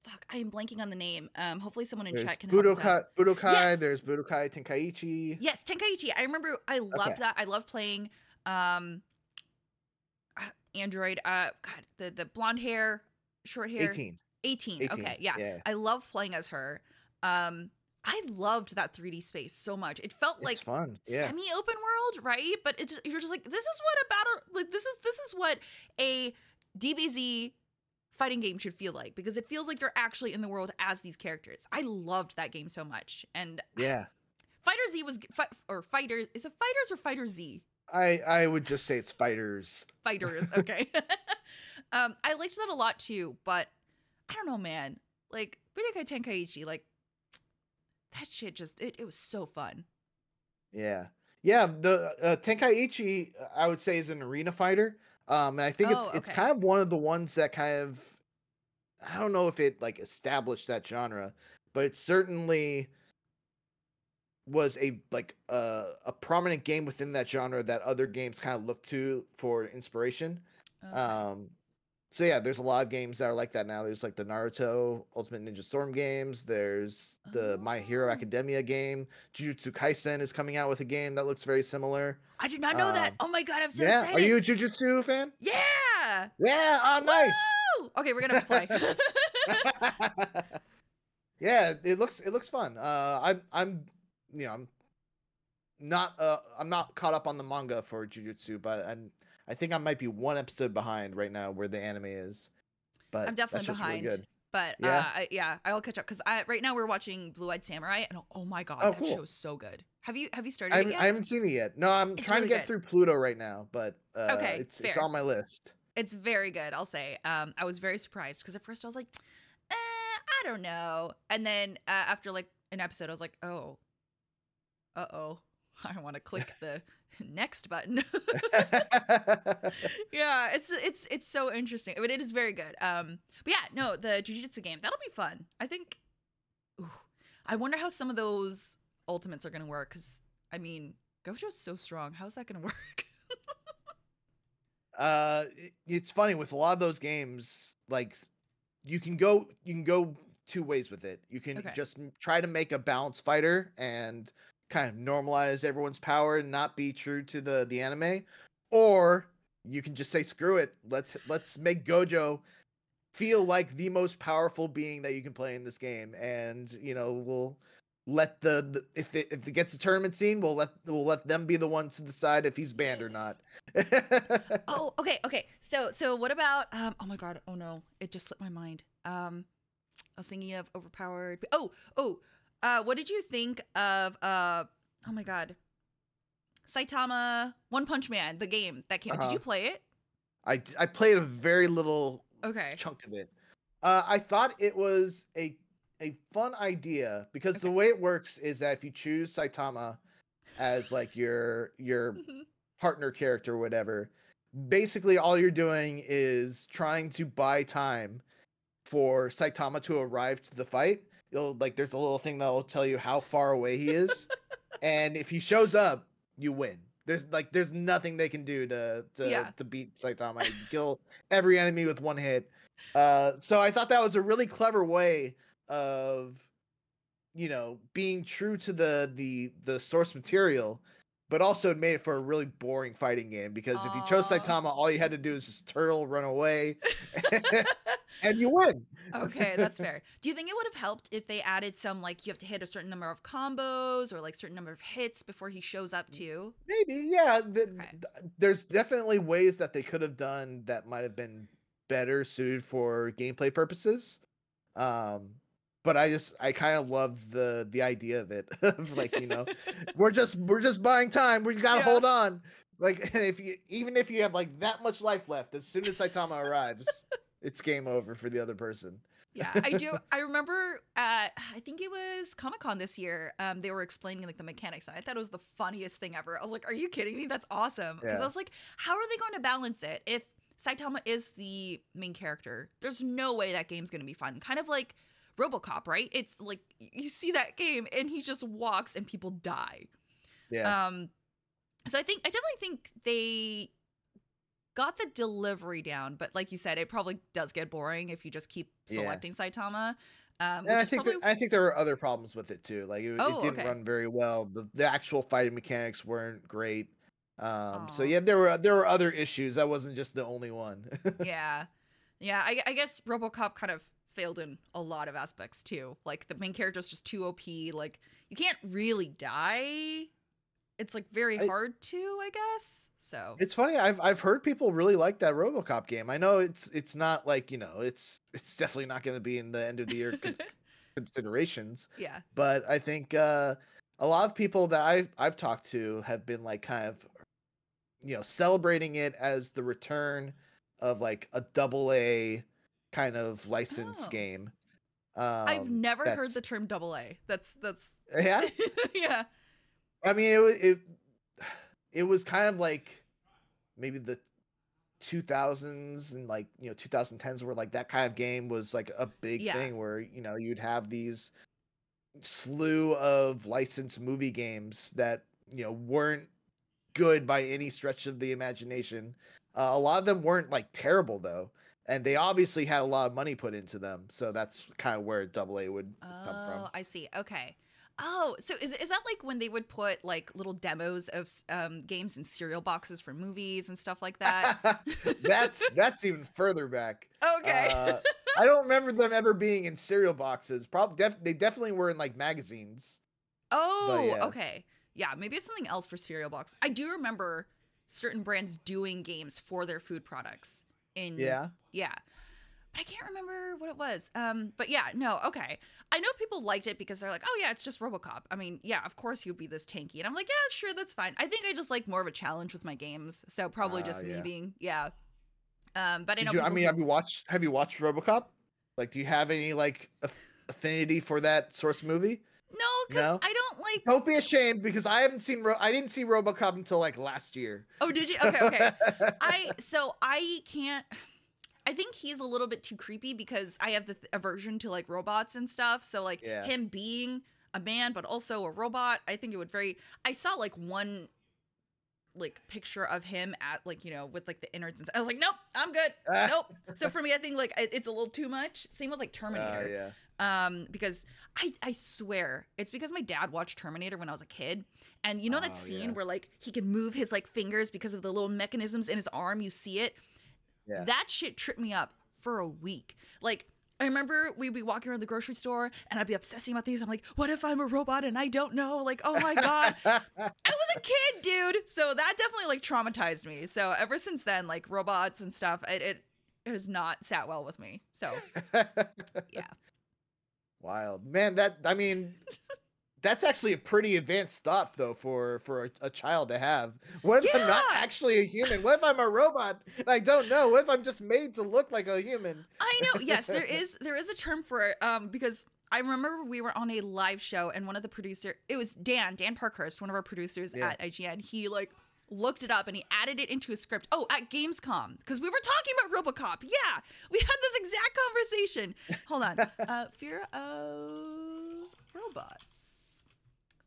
fuck, I am blanking on the name. Um, hopefully someone in There's chat can help us out. Budokai, Budokai. Yes. There's Budokai Tenkaichi. Yes, Tenkaichi. I remember. I loved Okay. that. I love playing. Um, uh, Android. Uh, God, the the blonde hair, short hair. 18. 18. 18, Okay, yeah. yeah. I love playing as her. Um, I loved that 3D space so much. It felt It's like fun. Yeah. semi open world, right? But it's you're just like this is what a battle like this is this is what a DBZ fighting game should feel like because it feels like you're actually in the world as these characters. I loved that game so much. And yeah. Fighter Z was or fighters is it fighters or fighter Z? I I would just say it's fighters. Fighters, okay. um I liked that a lot too, but I don't know, man. Like Budokai Tenkaichi, like that shit just it, it was so fun. Yeah. Yeah, the uh, Tenkaichi uh, I would say is an arena fighter. Um and I think it's Oh, it's okay. kind of one of the ones that kind of I don't know if it like established that genre, but it certainly was a like uh, a prominent game within that genre that other games kind of look to for inspiration. Okay. Um, so yeah, there's a lot of games that are like that now. There's like the Naruto Ultimate Ninja Storm games. There's the My Hero Oh. Academia game. Jujutsu Kaisen is coming out with a game that looks very similar. I did not know that. um, Oh my god, I'm so yeah, excited. are you a Jujutsu fan? Yeah. Yeah, oh nice. Woo! Okay, we're gonna have to play. yeah, it looks it looks fun. Uh, I'm I'm you know I'm not uh I'm not caught up on the manga for Jujutsu, but I'm I think I might be one episode behind right now where the anime is. But I'm definitely really behind. good. But Yeah? uh, I, yeah, I'll catch up because I right now we're watching Blue Eyed Samurai, and oh my god, Oh, that cool. show's so good. Have you have you started I it haven't, yet? I haven't seen it yet. No, I'm It's trying really to get good. through Pluto right now, but uh, Okay, it's it's on my list. It's very good, I'll say. Um, I was very surprised because at first I was like, eh, I don't know, and then uh, after like an episode, I was like, oh, uh oh, I want to click the next button. yeah, it's it's it's so interesting, but it is very good. Um, but yeah, no, the jujitsu game that'll be fun. I think. Ooh, I wonder how some of those ultimates are gonna work because I mean, Gojo's so strong. How's that gonna work? uh it- it's funny with a lot of those games like you can go you can go two ways with it you can Okay. just try to make a balanced fighter and kind of normalize everyone's power and not be true to the the anime or you can just say screw it let's let's make gojo feel like the most powerful being that you can play in this game and you know we'll let the, the if it if it gets a tournament scene we'll let we'll let them be the ones to decide if he's banned or not Oh, okay, okay. So, so what about? Um, oh my god, oh no, it just slipped my mind. Um, I was thinking of overpowered. Oh, oh. Uh, what did you think of? Uh, oh my god, Saitama One Punch Man, the game that came. Did Uh-huh. you play it? I I played a very little Okay. chunk of it. Uh, I thought it was a a fun idea because the way it works is that if you choose Saitama as like your your Mhm. partner character or whatever, basically all you're doing is trying to buy time for Saitama to arrive to the fight. You'll like there's a little thing that will tell you how far away he is, and if he shows up, you win. There's like there's nothing they can do to to Yeah. to beat Saitama. You kill every enemy with one hit. Uh, so I thought that was a really clever way of you know being true to the the the source material but also it made it for a really boring fighting game because if you chose Saitama, all you had to do is just turtle, run away, and you win. okay, that's fair. Do you think it would have helped if they added some like you have to hit a certain number of combos or like certain number of hits before he shows up too? Maybe, yeah. th- Okay. th- there's definitely ways that they could have done that might have been better suited for gameplay purposes. Um, but I just I kind of love the the idea of it. of like you know, we're just we're just buying time. We gotta Yeah. hold on. Like if you even if you have like that much life left, as soon as Saitama arrives, it's game over for the other person. Yeah, I do. I remember at I think it was Comic Con this year. Um, they were explaining like the mechanics, and I thought it was the funniest thing ever. I was like, "Are you kidding me? That's awesome!" Because Yeah. I was like, "How are they going to balance it if Saitama is the main character? There's no way that game's going to be fun." Kind of like RoboCop, right? It's like you see that game, and he just walks, and people die. Yeah. Um, so I think I definitely think they got the delivery down, but like you said, it probably does get boring if you just keep Yeah. selecting Saitama. Um, I is think probably I think there were other problems with it too. Like it, Oh, it didn't okay. run very well. The the actual fighting mechanics weren't great. Um, so yeah, there were there were other issues. That wasn't just the only one. yeah, yeah. I, I guess RoboCop kind of failed in a lot of aspects too. Like the main character is just too OP. Like you can't really die. It's like very I- hard to, I guess. So It's funny. I've I've heard people really like that RoboCop game. I know it's it's not like you know it's it's definitely not going to be in the end of the year con- considerations. yeah, But I think uh, a lot of people that I've I've talked to have been like kind of you know celebrating it as the return of like a double A kind of license Oh. game. Um, I've never heard the term double A. That's that's yeah. yeah. I mean, it it it was kind of like maybe the 2000s and like you know 2010s where like that kind of game was like a big Yeah. thing where you know you'd have these slew of licensed movie games that you know weren't good by any stretch of the imagination. Uh, a lot of them weren't like terrible though, and they obviously had a lot of money put into them. So that's kind of where Double A would come Oh, from. I see. Okay. Oh, so is is that like when they would put like little demos of um, games in cereal boxes for movies and stuff like that? that's that's even further back. okay. Uh, I don't remember them ever being in cereal boxes. Probably def- they definitely were in like magazines. oh, yeah. okay. Yeah, maybe it's something else for cereal box. I do remember certain brands doing games for their food products. In Yeah. yeah, but I can't remember what it was. Um, but yeah, no, okay. I know people liked it because they're like, oh yeah, it's just RoboCop. I mean, yeah, of course you'd be this tanky, and I'm like, yeah, sure, that's fine. I think I just like more of a challenge with my games, so probably Ah, just me being yeah. Um, but I know. you, I mean, who- have you watched have you watched RoboCop? Like, do you have any like affinity for that source movie? No, because No? I don't like. Don't be ashamed because I haven't seen Ro- I didn't see RoboCop until like last year. Oh, did you? Okay, okay. I so I can't. I think he's a little bit too creepy because I have the th- aversion to like robots and stuff. So like Yeah. him being a man but also a robot, I think it would very. I saw like one like picture of him at like you know with like the innards and stuff. I was like, nope, I'm good. Ah. Nope. So for me, I think like it- it's a little too much. Same with like Uh, Terminator yeah. Um because i i swear it's because my dad watched terminator when i was a kid and you know that Oh, scene yeah. where like he can move his like fingers because of the little mechanisms in his arm you see it Yeah. that shit tripped me up for a week like I remember we'd be walking around the grocery store and I'd be obsessing about things. I'm like, what if I'm a robot and I don't know? Like, oh my God. I was a kid, dude. So that definitely like traumatized me. So ever since then, like robots and stuff, it, it, it has not sat well with me. So yeah. Wild man. That I mean, that's actually a pretty advanced thought though for for a, a child to have. What if I'm not actually a human? What if I'm a robot and I don't know? What if I'm just made to look like a human? I know. Yes, there is there is a term for it. Um, because I remember we were on a live show and one of the producer, it was Dan, Dan Parkhurst, one of our producers Yeah. at IGN. He like looked it up and he added it into his script. Oh, at Gamescom because we were talking about RoboCop. Yeah, we had this exact conversation. Hold on. Uh, fear of robots.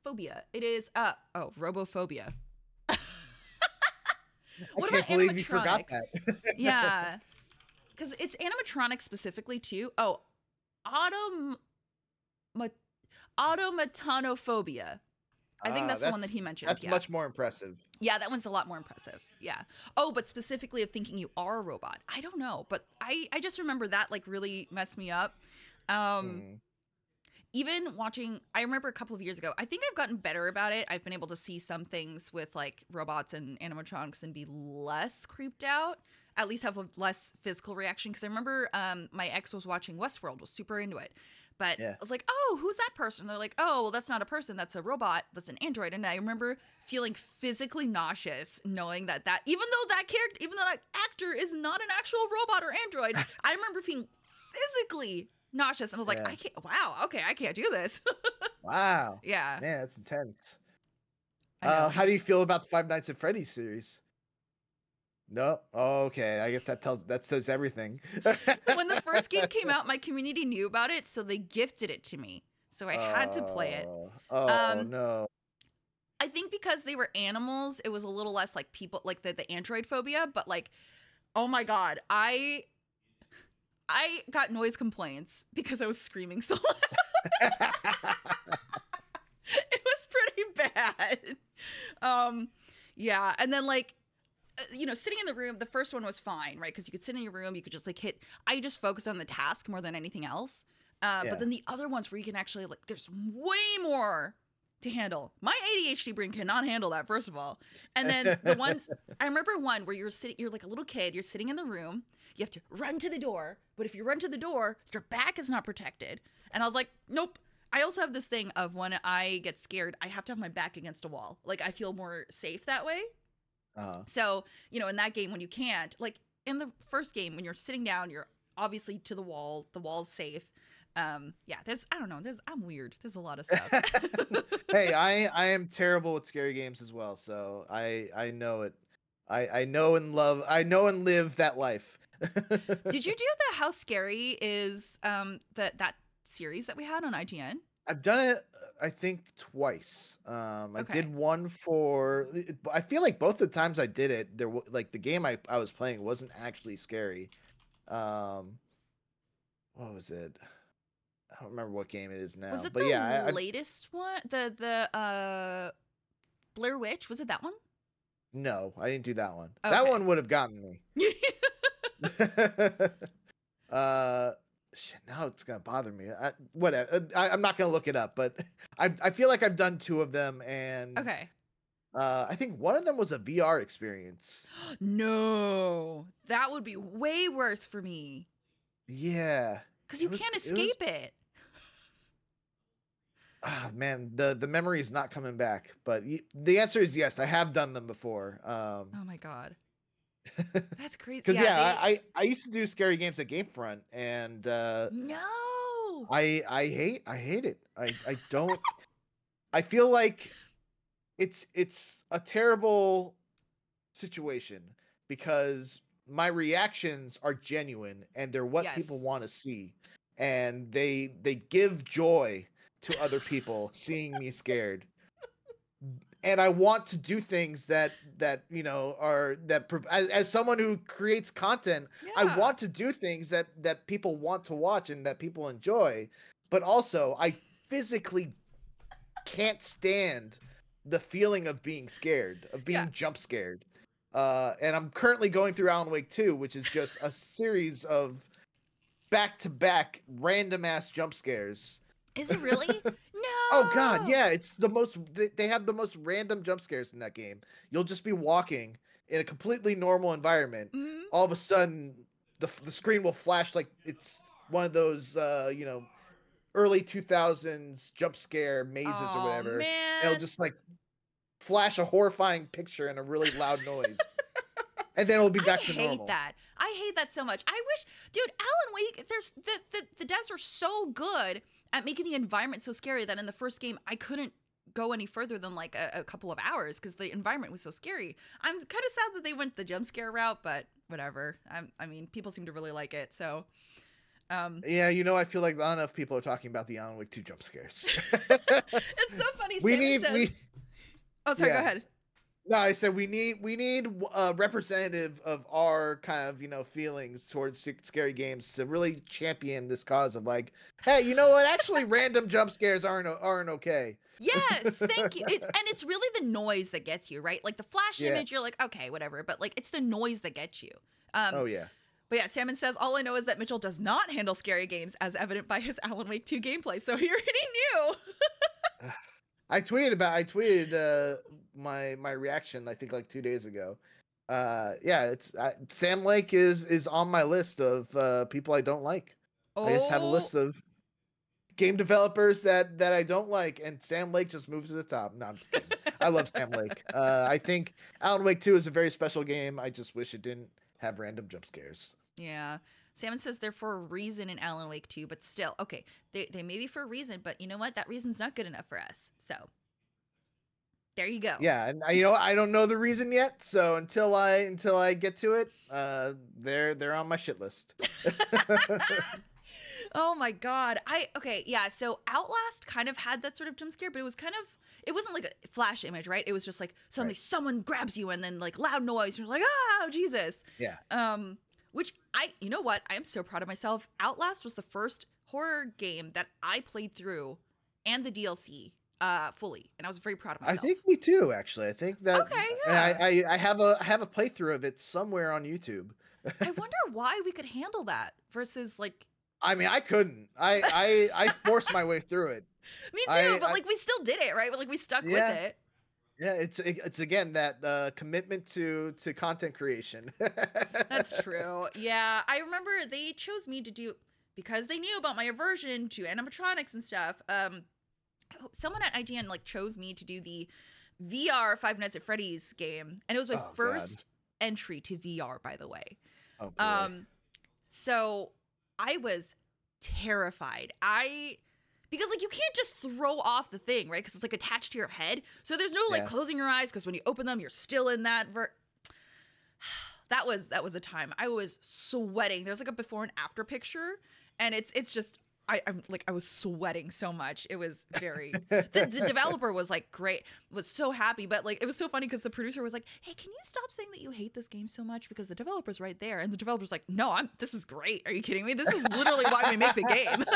Phobia. It is. Uh oh, robophobia. What I about can't believe you forgot that. yeah because it's animatronic specifically too oh autom automatonophobia i think Ah, that's, the one that he mentioned That's yeah. much more impressive. yeah that one's a lot more impressive yeah oh but specifically of thinking you are a robot i don't know but i i just remember that like really messed me up um Mhm. even watching i remember a couple of years ago i think i've gotten better about it i've been able to see some things with like robots and animatronics and be less creeped out at least have a less physical reaction because i remember um, my ex was watching westworld was super into it but Yeah. i was like oh who's that person they're like oh well that's not a person that's a robot that's an android and i remember feeling physically nauseous knowing that that even though that character even though that actor is not an actual robot or android i remember feeling physically nauseous, and I was like, Yeah. I can't. Wow, okay, I can't do this. Wow. yeah, Man, that's intense. Uh, how do you feel about the Five Nights at Freddy's series? No. Oh, okay. I guess that tells that says everything. when the first game came out, my community knew about it, so they gifted it to me. So I had to play it. Oh, Oh Um, no. I think because they were animals, it was a little less like people like the, the android phobia, but like oh my god, I I got noise complaints because I was screaming so loud. it was pretty bad. Um yeah, and then like you know, sitting in the room, the first one was fine, right? Because you could sit in your room, you could just like hit. I just focused on the task more than anything else. Uh, Yeah. But then the other ones where you can actually like, there's way more to handle. My ADHD brain cannot handle that, first of all. And then the ones I remember one where you're sitting, you're like a little kid, you're sitting in the room, you have to run to the door, but if you run to the door, your back is not protected. And I was like, nope. I also have this thing of when I get scared, I have to have my back against a wall. Like I feel more safe that way. Uh, So, you know, in that game, when you can't, like in the first game, when you're sitting down, you're obviously to the wall, the wall's safe. Um, yeah, there's, I don't know, there's, I'm weird. There's a lot of stuff. hey, I I am terrible with scary games as well, so I I know it. I I know and love. I know and live that life. Did you do the How Scary is um that that series that we had on IGN? I've done it. I think twice. Um, I did one for. I feel like both the times I did it, there like the game I I was playing wasn't actually scary. Um, what was it? I don't remember what game it is now. Was it but the yeah, I, latest one? The the uh Blair Witch? Was it that one? no, I didn't do that one. That one would have gotten me. uh shit now it's gonna bother me. I, whatever I, i'm not gonna look it up but I, I feel like i've done two of them and okay. uh i think one of them was a vr experience. No, that would be way worse for me. Yeah. Because you was- can't it was- escape it. ah man the the memory is not coming back but y- the answer is yes i have done them before um Oh my god, that's crazy. because yeah, they- I, I used to do scary games at gamefront and uh no. I I hate I hate it. I I don't I feel like it's it's a terrible situation because my reactions are genuine and they're what people want to see and they they give joy to other people seeing me scared and I want to do things that that you know are that as, as someone who creates content I want to do things that that people want to watch and that people enjoy, but also I physically can't stand the feeling of being scared, of being Yeah. jump scared. Uh, and I'm currently going through Alan Wake 2, which is just a series of back to back random ass jump scares. Is it really? Oh god, yeah, it's the most they- have the most random jump scares in that game. You'll just be walking in a completely normal environment Mhm. all of a sudden the the screen will flash like it's one of those uh you know early 2000s jump scare mazes Aw, or whatever Man. it'll just like flash a horrifying picture and a really loud noise and then it'll be back I to normal. I hate that. I hate that so much. I wish, dude, Alan Wake. There's the, the the devs are so good at making the environment so scary that in the first game I couldn't go any further than like a, a couple of hours because the environment was so scary. I'm kind of sad that they went the jump scare route, but whatever. I'm, I mean, people seem to really like it, so. Um, yeah you know i feel like not enough people are talking about the alan wake 2 jump scares it's so funny. we Simon need says, we oh, sorry. Go ahead. No, I said we need we need a representative of our kind of you know feelings towards scary games to really champion this cause of like, hey, you know what? Actually, random jump scares aren't aren't okay. Yes, thank you. It, and it's really the noise that gets you, right? Like the flash Yeah. image, you're like, okay, whatever. But like, it's the noise that gets you. Um, Oh yeah, But yeah, Salmon says, all I know is that Mitchell does not handle scary games, as evident by his Alan Wake 2 gameplay. So he already knew. I tweeted about I tweeted uh, my my reaction I think like two days ago. Uh, yeah, it's uh, Sam Lake is is on my list of uh, people I don't like. I just have a list Oh, of game developers that that I don't like, and Sam Lake just moves to the top. No, I'm just kidding. I love Sam Lake. Uh, I think Alan Wake 2 is a very special game. I just wish it didn't have random jump scares. Yeah. Salmon says they're for a reason in Alan Wake 2, but still, okay, they, they may be for a reason, but you know what? That reason's not good enough for us. So there you go. Yeah, and I, you know I don't know the reason yet, so until I until I get to it, uh, they're they're on my shit list. oh my god. I okay, yeah. So Outlast kind of had that sort of jump scare, but it was kind of it wasn't like a flash image, right? It was just like suddenly Right. someone grabs you and then like loud noise. You're like, oh Jesus. Yeah. Um, which I you know what? I am so proud of myself. Outlast was the first horror game that I played through and the DLC uh fully. And I was very proud of myself I think me too, actually. I think that. Okay, And I. I I have a I have a playthrough of it somewhere on YouTube. I wonder why we could handle that versus like I mean, I couldn't. I I I forced my way through it. me too, I- but like we still did it, right? But like we stuck Yeah. with it. Yeah, it's it's again that uh, commitment to to content creation. That's true. Yeah, I remember they chose me to do because they knew about my aversion to animatronics and stuff. Um, someone at IGN like chose me to do the VR Five Nights at Freddy's game, and it was my Oh, God. first entry to VR, by the way. Oh, boy. Um, so I was terrified. I because like you can't just throw off the thing, right? Because it's like attached to your head. So there's no like Yeah. closing your eyes because when you open them, you're still in that ver. that was that was a time I was sweating. There's like a before and after picture, and it's it's just. I, I'm like I was sweating so much. It was very. the, the developer was like great, was so happy, but like it was so funny because the producer was like, "Hey, can you stop saying that you hate this game so much because the developer's right there?" And the developer's like, "No, I'm. This is great. Are you kidding me? This is literally why we make the game."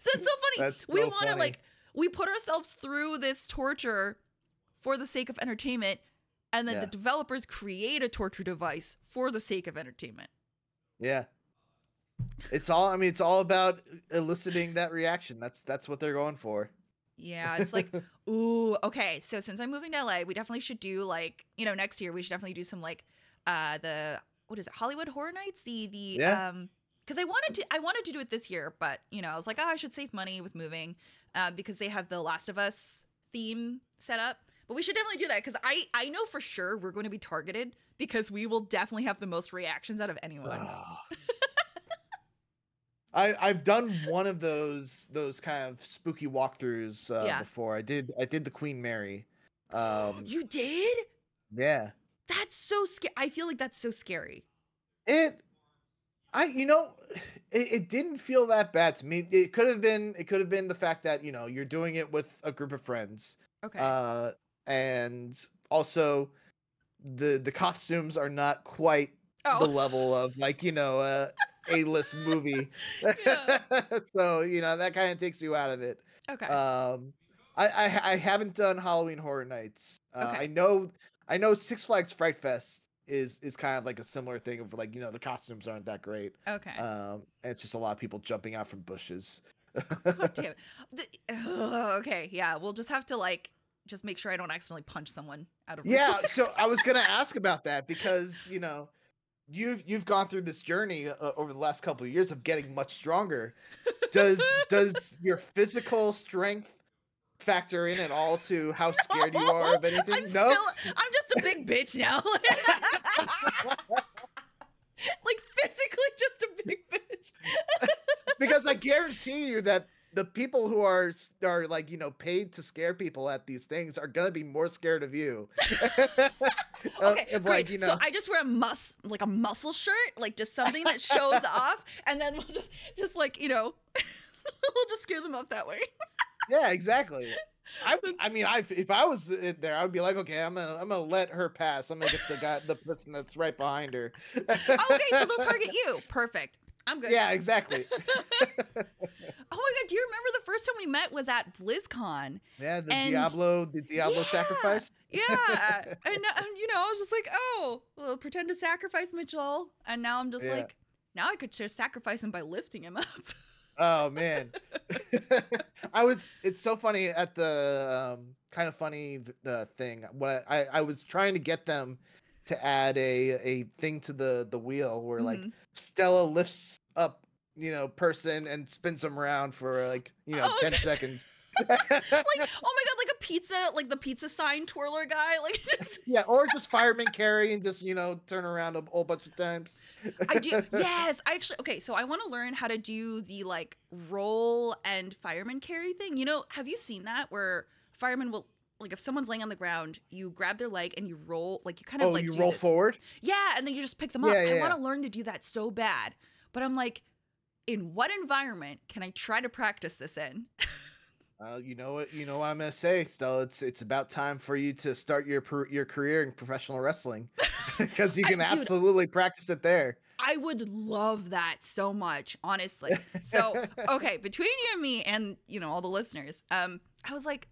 so it's so funny. That's we so want to like we put ourselves through this torture for the sake of entertainment, and then Yeah. the developers create a torture device for the sake of entertainment. yeah. It's all. I mean, it's all about eliciting that reaction. That's that's what they're going for. Yeah, it's like, ooh, okay. So since I'm moving to LA, we definitely should do like, you know, next year we should definitely do some like uh the what is it, Hollywood Horror Nights? The the Yeah. um because I wanted to I wanted to do it this year, but you know, I was like, oh, I should save money with moving, uh, because they have the Last of Us theme set up. But we should definitely do that because I I know for sure we're going to be targeted because we will definitely have the most reactions out of anyone. Ah. I I've done one of those those kind of spooky walkthroughs uh, Yeah. before. I did I did the Queen Mary. Um, you did? yeah. That's so scary. I feel like that's so scary. It, I you know, it, it didn't feel that bad to me. It could have been it could have been the fact that you know you're doing it with a group of friends, Okay. uh, and also the the costumes are not quite oh. the level of like you know a a list movie. So you know that kind of takes you out of it. okay. Um, I, I I haven't done Halloween Horror Nights. Uh, Okay. I know I know Six Flags Fright Fest is is kind of like a similar thing of like you know the costumes aren't that great. okay. Um, and it's just a lot of people jumping out from bushes. God damn it. The- okay, yeah, we'll just have to like just make sure I don't accidentally punch someone out of yeah, so I was gonna ask about that because you know you've you've gone through this journey uh, over the last couple of years of getting much stronger. Does does your physical strength factor in at all to how scared you are of anything? I'm no. still I'm just a big bitch now. like physically just a big bitch. because I guarantee you that the people who are are like you know paid to scare people at these things are gonna be more scared of you. Uh, Okay, of, great. like, you know, So I just wear a mus like a muscle shirt, like just something that shows off, and then we'll just just like you know, we'll just scare them off that way. Yeah, exactly. I, I mean, I if I was there, I would be like, okay, I'm gonna I'm gonna let her pass. I'm gonna get the guy, the person that's right behind her. okay, so they'll target you. Perfect. I'm good. Yeah, exactly. Oh my god, do you remember the first time we met was at BlizzCon? Yeah, the And- Diablo, the Diablo Yeah, sacrifice. Yeah, and, uh, and you know, I was just like, oh, well, pretend to sacrifice Mitchell, and now I'm just Yeah. like, now I could just sacrifice him by lifting him up. Oh man, I was. It's so funny at the um, kind of funny the thing. What I I was trying to get them to add a a thing to the the wheel where like Mhm. Stella lifts up you know person and spins them around for like you know Oh, ten that's- seconds. like, oh my god, like pizza, like the pizza sign twirler guy. Like just Yeah, or just fireman carry and just you know turn around a whole bunch of times. I do. Yes, I actually. Okay, so I want to learn how to do the like roll and fireman carry thing. You know, have you seen that where firemen will like if someone's laying on the ground, you grab their leg and you roll like you kind of Oh, like you roll this. forward. Yeah, and then you just pick them up. Yeah, I yeah, want yeah. to learn to do that so bad, but I'm like, in what environment can I try to practice this in? Uh, you know what? You know what I'm gonna say, Stella. It's it's about time for you to start your per- your career in professional wrestling because you I- can dude, absolutely practice it there. I would love that so much, honestly. So, okay, between you and me and, you know, all the listeners, um, I was like,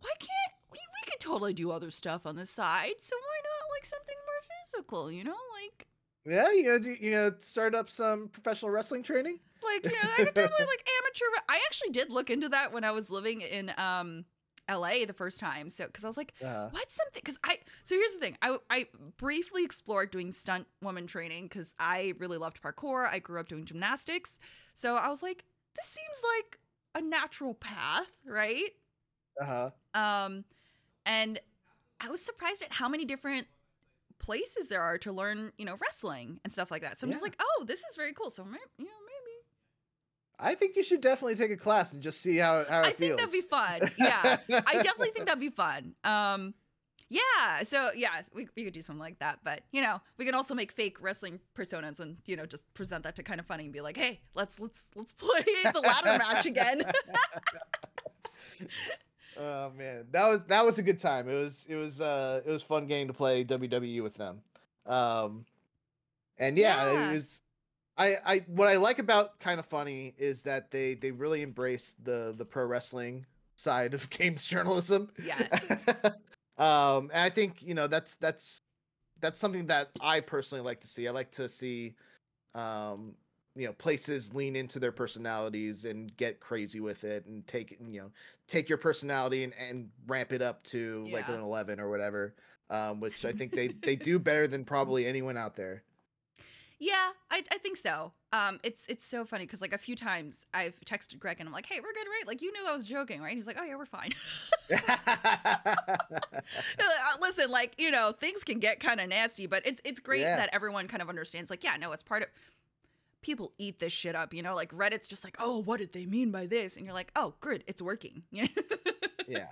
why can't we, we could totally do other stuff on the side. So why not like something more physical, you know? Like Yeah, you know, do- you know, start up some professional wrestling training. like, you know, I could definitely like amateur re- I actually did look into that when I was living in um LA the first time. So cuz I was like, Uh, what's something because i so here's the thing i i briefly explored doing stunt woman training because i really loved parkour i grew up doing gymnastics so i was like this seems like a natural path right uh-huh. um and i was surprised at how many different places there are to learn you know wrestling and stuff like that so i'm just like oh this is very cool so you know maybe I think you should definitely take a class and just see how how it i think that'd be fun yeah I definitely think that'd be fun. Um, yeah. So yeah, we, we could do something like that. But you know, we can also make fake wrestling personas and you know just present that to kind of funny and be like, hey, let's let's let's play the ladder match again. Oh man, that was that was a good time. It was it was uh it was fun game to play WWE with them. Um, and yeah, Yeah. it was. I I what I like about kind of funny is that they they really embrace the the pro wrestling side of games journalism. Yes. um, and I think you know that's that's that's something that I personally like to see. I like to see, um, you know, places lean into their personalities and get crazy with it and take you know, take your personality and, and ramp it up to like an eleven or whatever. Um, which I think they they do better than probably anyone out there. yeah, I, I think so. Um, it's it's so funny because like a few times I've texted Greg and I'm like, hey, we're good, right? Like you knew I was joking, right? He's like, oh yeah, we're fine. Uh, Listen, like you know, things can get kind of nasty, but it's it's great Yeah. that everyone kind of understands. Like, yeah, no, it's part of. People eat this shit up, you know. Like Reddit's just like, oh, what did they mean by this? And you're like, oh, good, it's working. Yeah,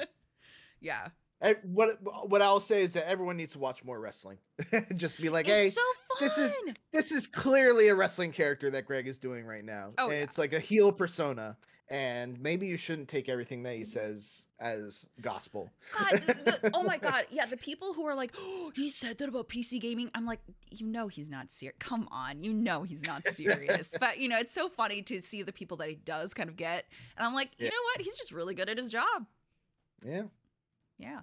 yeah. And eh, what what I'll say is that everyone needs to watch more wrestling. Just be like, hey, so this is- this is clearly a wrestling character that Greg is doing right now. Oh, and yeah. it's like a heel persona. And maybe you shouldn't take everything that he says as gospel. God, the, oh my God, yeah. The people who are like, oh, he said that about PC gaming. I'm like, you know, he's not serious. Come on, you know, he's not serious. but you know, it's so funny to see the people that he does kind of get, and I'm like, you Yeah. know what? He's just really good at his job. Yeah. Yeah.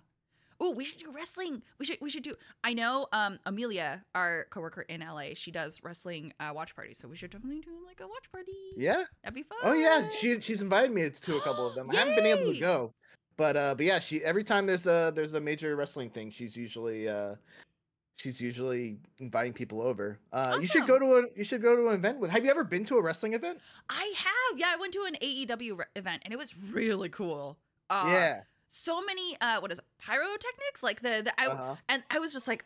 Oh, we should do wrestling. We should we should do. I know um Amelia, our coworker in LA, she does wrestling uh, watch parties, so we should definitely do like a watch party. Yeah. That'd be fun. Oh yeah. She she's invited me to a couple of them. I haven't been able to go. But uh but yeah, she every time there's a there's a major wrestling thing, she's usually uh she's usually inviting people over. Uh you should go to a you should go to an event with Have you ever been to a wrestling event? I have. Yeah, I went to an AEW re- event and it was really cool. Uh, yeah. So many uh what is it? Pyrotechnics? Like the, the I, Uh-huh. and I was just like,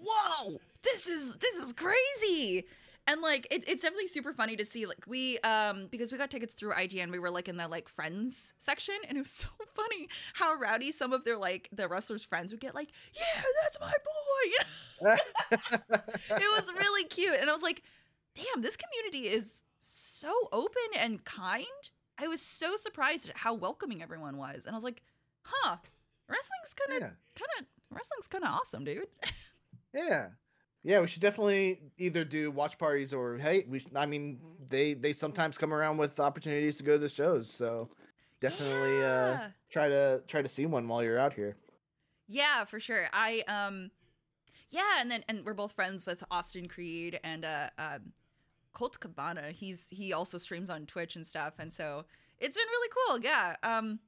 "Whoa, this is this is crazy!" And like, it, it's definitely super funny to see. Like, we um because we got tickets through IGN, we were like in the like friends section, and it was so funny how rowdy some of their like the wrestlers' friends would get. Like, yeah, that's my boy. it was really cute, and I was like, "Damn, this community is so open and kind." I was so surprised at how welcoming everyone was, and I was like, "Huh, wrestling's kind of yeah. kind of wrestling's kind of awesome, dude. Yeah. Yeah, we should definitely either do watch parties or hey, we sh- I mean, they they sometimes come around with opportunities to go to the shows, so definitely uh try to try to see one while you're out here. Yeah, for sure. I um yeah, and then and we're both friends with Austin Creed and uh um Colt Cabana. He's he also streams on Twitch and stuff, and so it's been really cool. Yeah. Um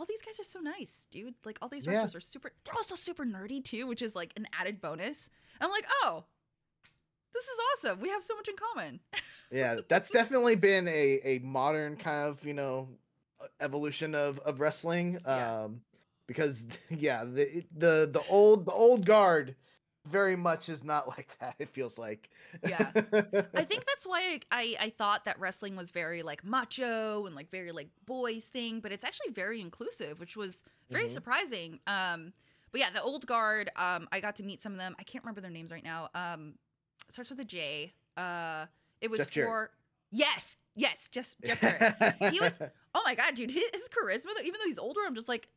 all these guys are so nice, dude. Like all these Yeah. wrestlers are super they're also super nerdy too, which is like an added bonus. I'm like, "Oh, this is awesome. We have so much in common." Yeah, that's definitely been a a modern kind of, you know, evolution of of wrestling. Yeah. Um because yeah, the the the old the old guard very much is not like that. It feels like. Yeah. I think that's why I, I, I thought that wrestling was very like macho and like very like boys thing, but it's actually very inclusive, which was very Mhm. surprising. Um, but yeah, the old guard. Um, I got to meet some of them. I can't remember their names right now. Um, starts with a J. Uh, it was Jeff Jarrett. for yes, yes, just Jeff Jarrett. He was- Oh my god, dude, his, his charisma. Though, even though he's older, I'm just like,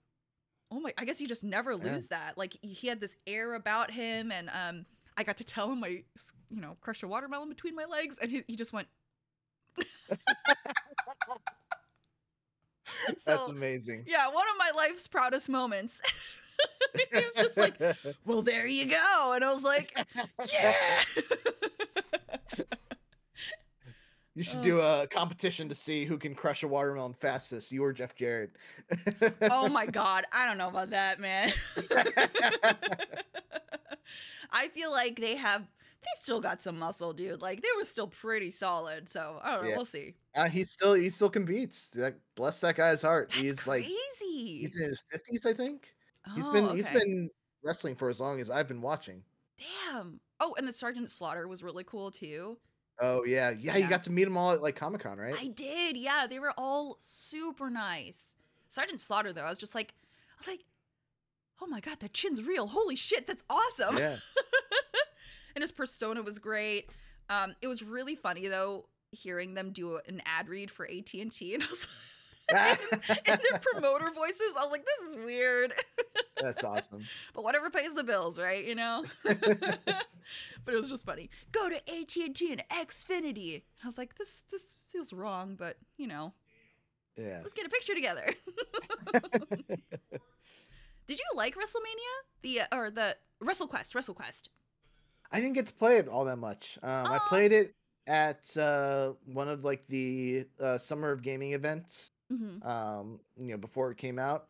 oh my. I guess you just never Yeah. lose that. Like he had this air about him, and um, I got to tell him I, you know, crushed a watermelon between my legs, and he, he just went. That's so amazing. yeah, one of my life's proudest moments. he was just like, well, there you go, and I was like, yeah. You should Oh. do a competition to see who can crush a watermelon fastest. You or Jeff Jarrett. oh my god, I don't know about that, man. I feel like they have they still got some muscle, dude. Like they were still pretty solid. So I don't know. Yeah. We'll see. uh, he still he still competes. That bless that guy's heart. That's he's like crazy. he's in his fifties, I think. He's been—he's been wrestling for as long as I've been watching. damn. Oh, and the Sergeant Slaughter was really cool too. Oh yeah, yeah. Yeah. You got to meet them all at like Comic Con, right? I did. Yeah, they were all super nice. Sergeant Slaughter though, I was just like, I was like, oh my god, that chin's real. Holy shit, that's awesome. yeah. and his persona was great. Um, it was really funny though hearing them do an ad read for AT and T, and I was and their promoter voices. I was like, this is weird, That's awesome. but whatever pays the bills, right? You know. but it was just funny. Go to AT and T and Xfinity. I was like, this this feels wrong, but you know, Yeah. let's get a picture together. Did you like WrestleMania? The uh, or the WrestleQuest? WrestleQuest. I didn't get to play it all that much. Um, I played it at uh, one of like the uh, summer of gaming events. Mm-hmm. Um, you know, before it came out,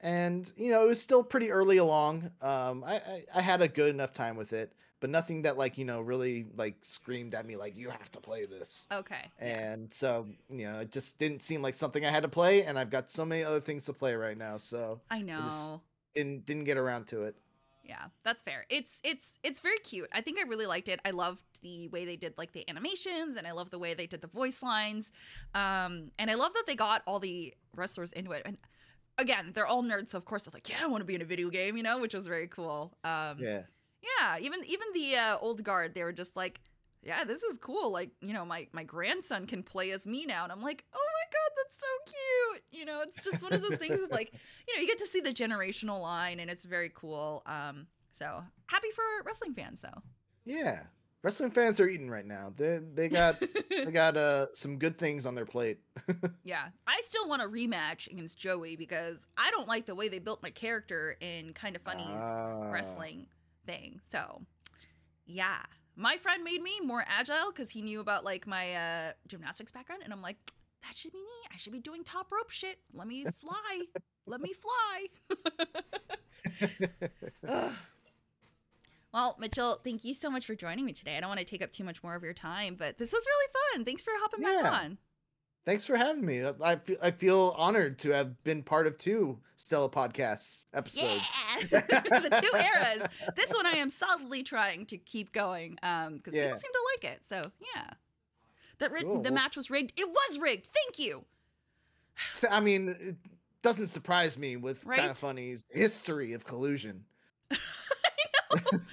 and you know it was still pretty early along. Um, I, I I had a good enough time with it, but nothing that like you know really like screamed at me like you have to play this. Okay. And so you know it just didn't seem like something I had to play, and I've got so many other things to play right now, so I know. didn't didn't get around to it. Yeah, that's fair. It's it's it's very cute. I think I really liked it. I loved the way they did like the animations and I love the way they did the voice lines. Um and I love that they got all the wrestlers into it. And again, they're all nerds, so of course they're like, "Yeah, I want to be in a video game," you know, which was very cool. Um Yeah. yeah, even even the uh, old guard, they were just like, "Yeah, this is cool. Like, you know, my my grandson can play as me now." And I'm like, "Oh my god, that's so cute." You know, it's just one of those things of like, you know, you get to see the generational line, and it's very cool. Um, so happy for wrestling fans, though. Yeah. Wrestling fans are eating right now. They they got they got uh some good things on their plate. yeah, I still want a rematch against Joey because I don't like the way they built my character in Kind of Funny's Ah. wrestling thing. So, yeah, my friend made me more agile because he knew about like my uh, gymnastics background, and I'm like, that should be me. I should be doing top rope shit. Let me fly. Let me fly. Well, Mitchell, thank you so much for joining me today. I don't want to take up too much more of your time, but this was really fun. Thanks for hopping back on. Thanks for having me. I- feel, I feel honored to have been part of two Stella podcasts episodes. Yeah, the two eras. This one I am solidly trying to keep going um because Yeah. people seem to like it. So yeah, that Cool. the match was rigged. It was rigged. Thank you. So, I mean, it doesn't surprise me with kind of funny's history of collusion. Yeah, and the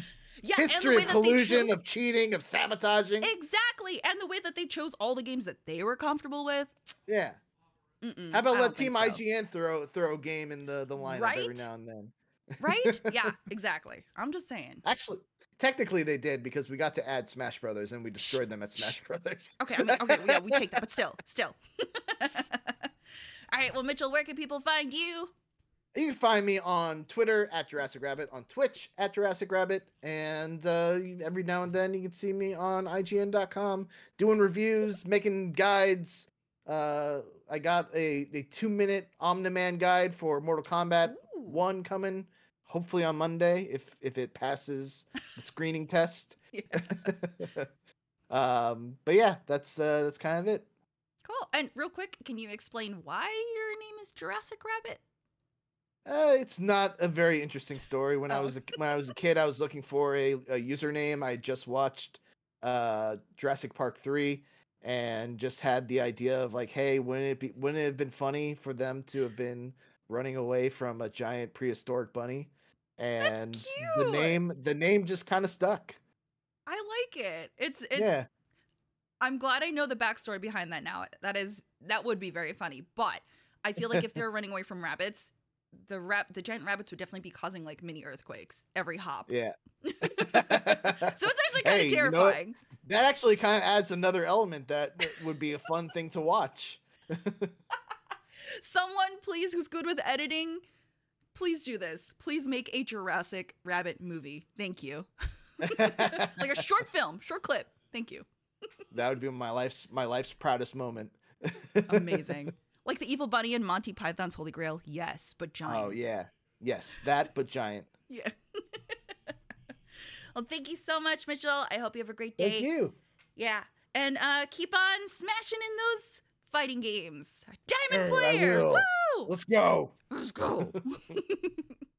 history of collusion, chose- of cheating, of sabotaging. exactly, and the way that they chose all the games that they were comfortable with. yeah. Mm-mm, How about let Team so. IGN throw throw a game in the the lineup every now and then? Right? Yeah, exactly. I'm just saying. Actually, technically they did because we got to add Smash Brothers and we destroyed them at Smash Brothers. Okay, I mean, okay, yeah, we take that, but still, still. all right, well, Mitchell, where can people find you? You can find me on Twitter at Jurassic Rabbit, on Twitch at Jurassic Rabbit, and uh, every now and then you can see me on IGN.com doing reviews, making guides. Uh, I got a, a two minute Omniman guide for Mortal Kombat Ooh. 1 coming, hopefully on Monday if, if it passes the screening test. Yeah. um, but yeah, that's uh, that's kind of it. Cool. And real quick, can you explain why your name is Jurassic Rabbit? Uh, it's not a very interesting story. When I Oh. was a, when I was a kid, I was looking for a, a username. I just watched uh, Jurassic Park three, and just had the idea of like, hey, wouldn't it be wouldn't it have been funny for them to have been running away from a giant prehistoric bunny? And the name the name just kind of stuck. I like it. It's it, yeah, I'm glad I know the backstory behind that now. That is that would be very funny. But I feel like if they're running away from rabbits, the rap the giant rabbits would definitely be causing like mini earthquakes every hop. yeah. so it's actually kind Hey, of you know terrifying. That actually kind of adds another element that that would be a fun thing to watch. Someone please who's good with editing, please do this. Please make a Jurassic Rabbit movie. Thank you. like a short film, short clip. Thank you. that would be my life's my life's proudest moment. Amazing. Like the evil bunny in Monty Python's Holy Grail. Yes, but giant. Oh yeah. Yes, that but giant. Yeah. well, thank you so much, Mitchell. I hope you have a great day. Thank you. Yeah. And uh keep on smashing in those fighting games. Diamond Hey, player. Woo! Let's go. Let's go.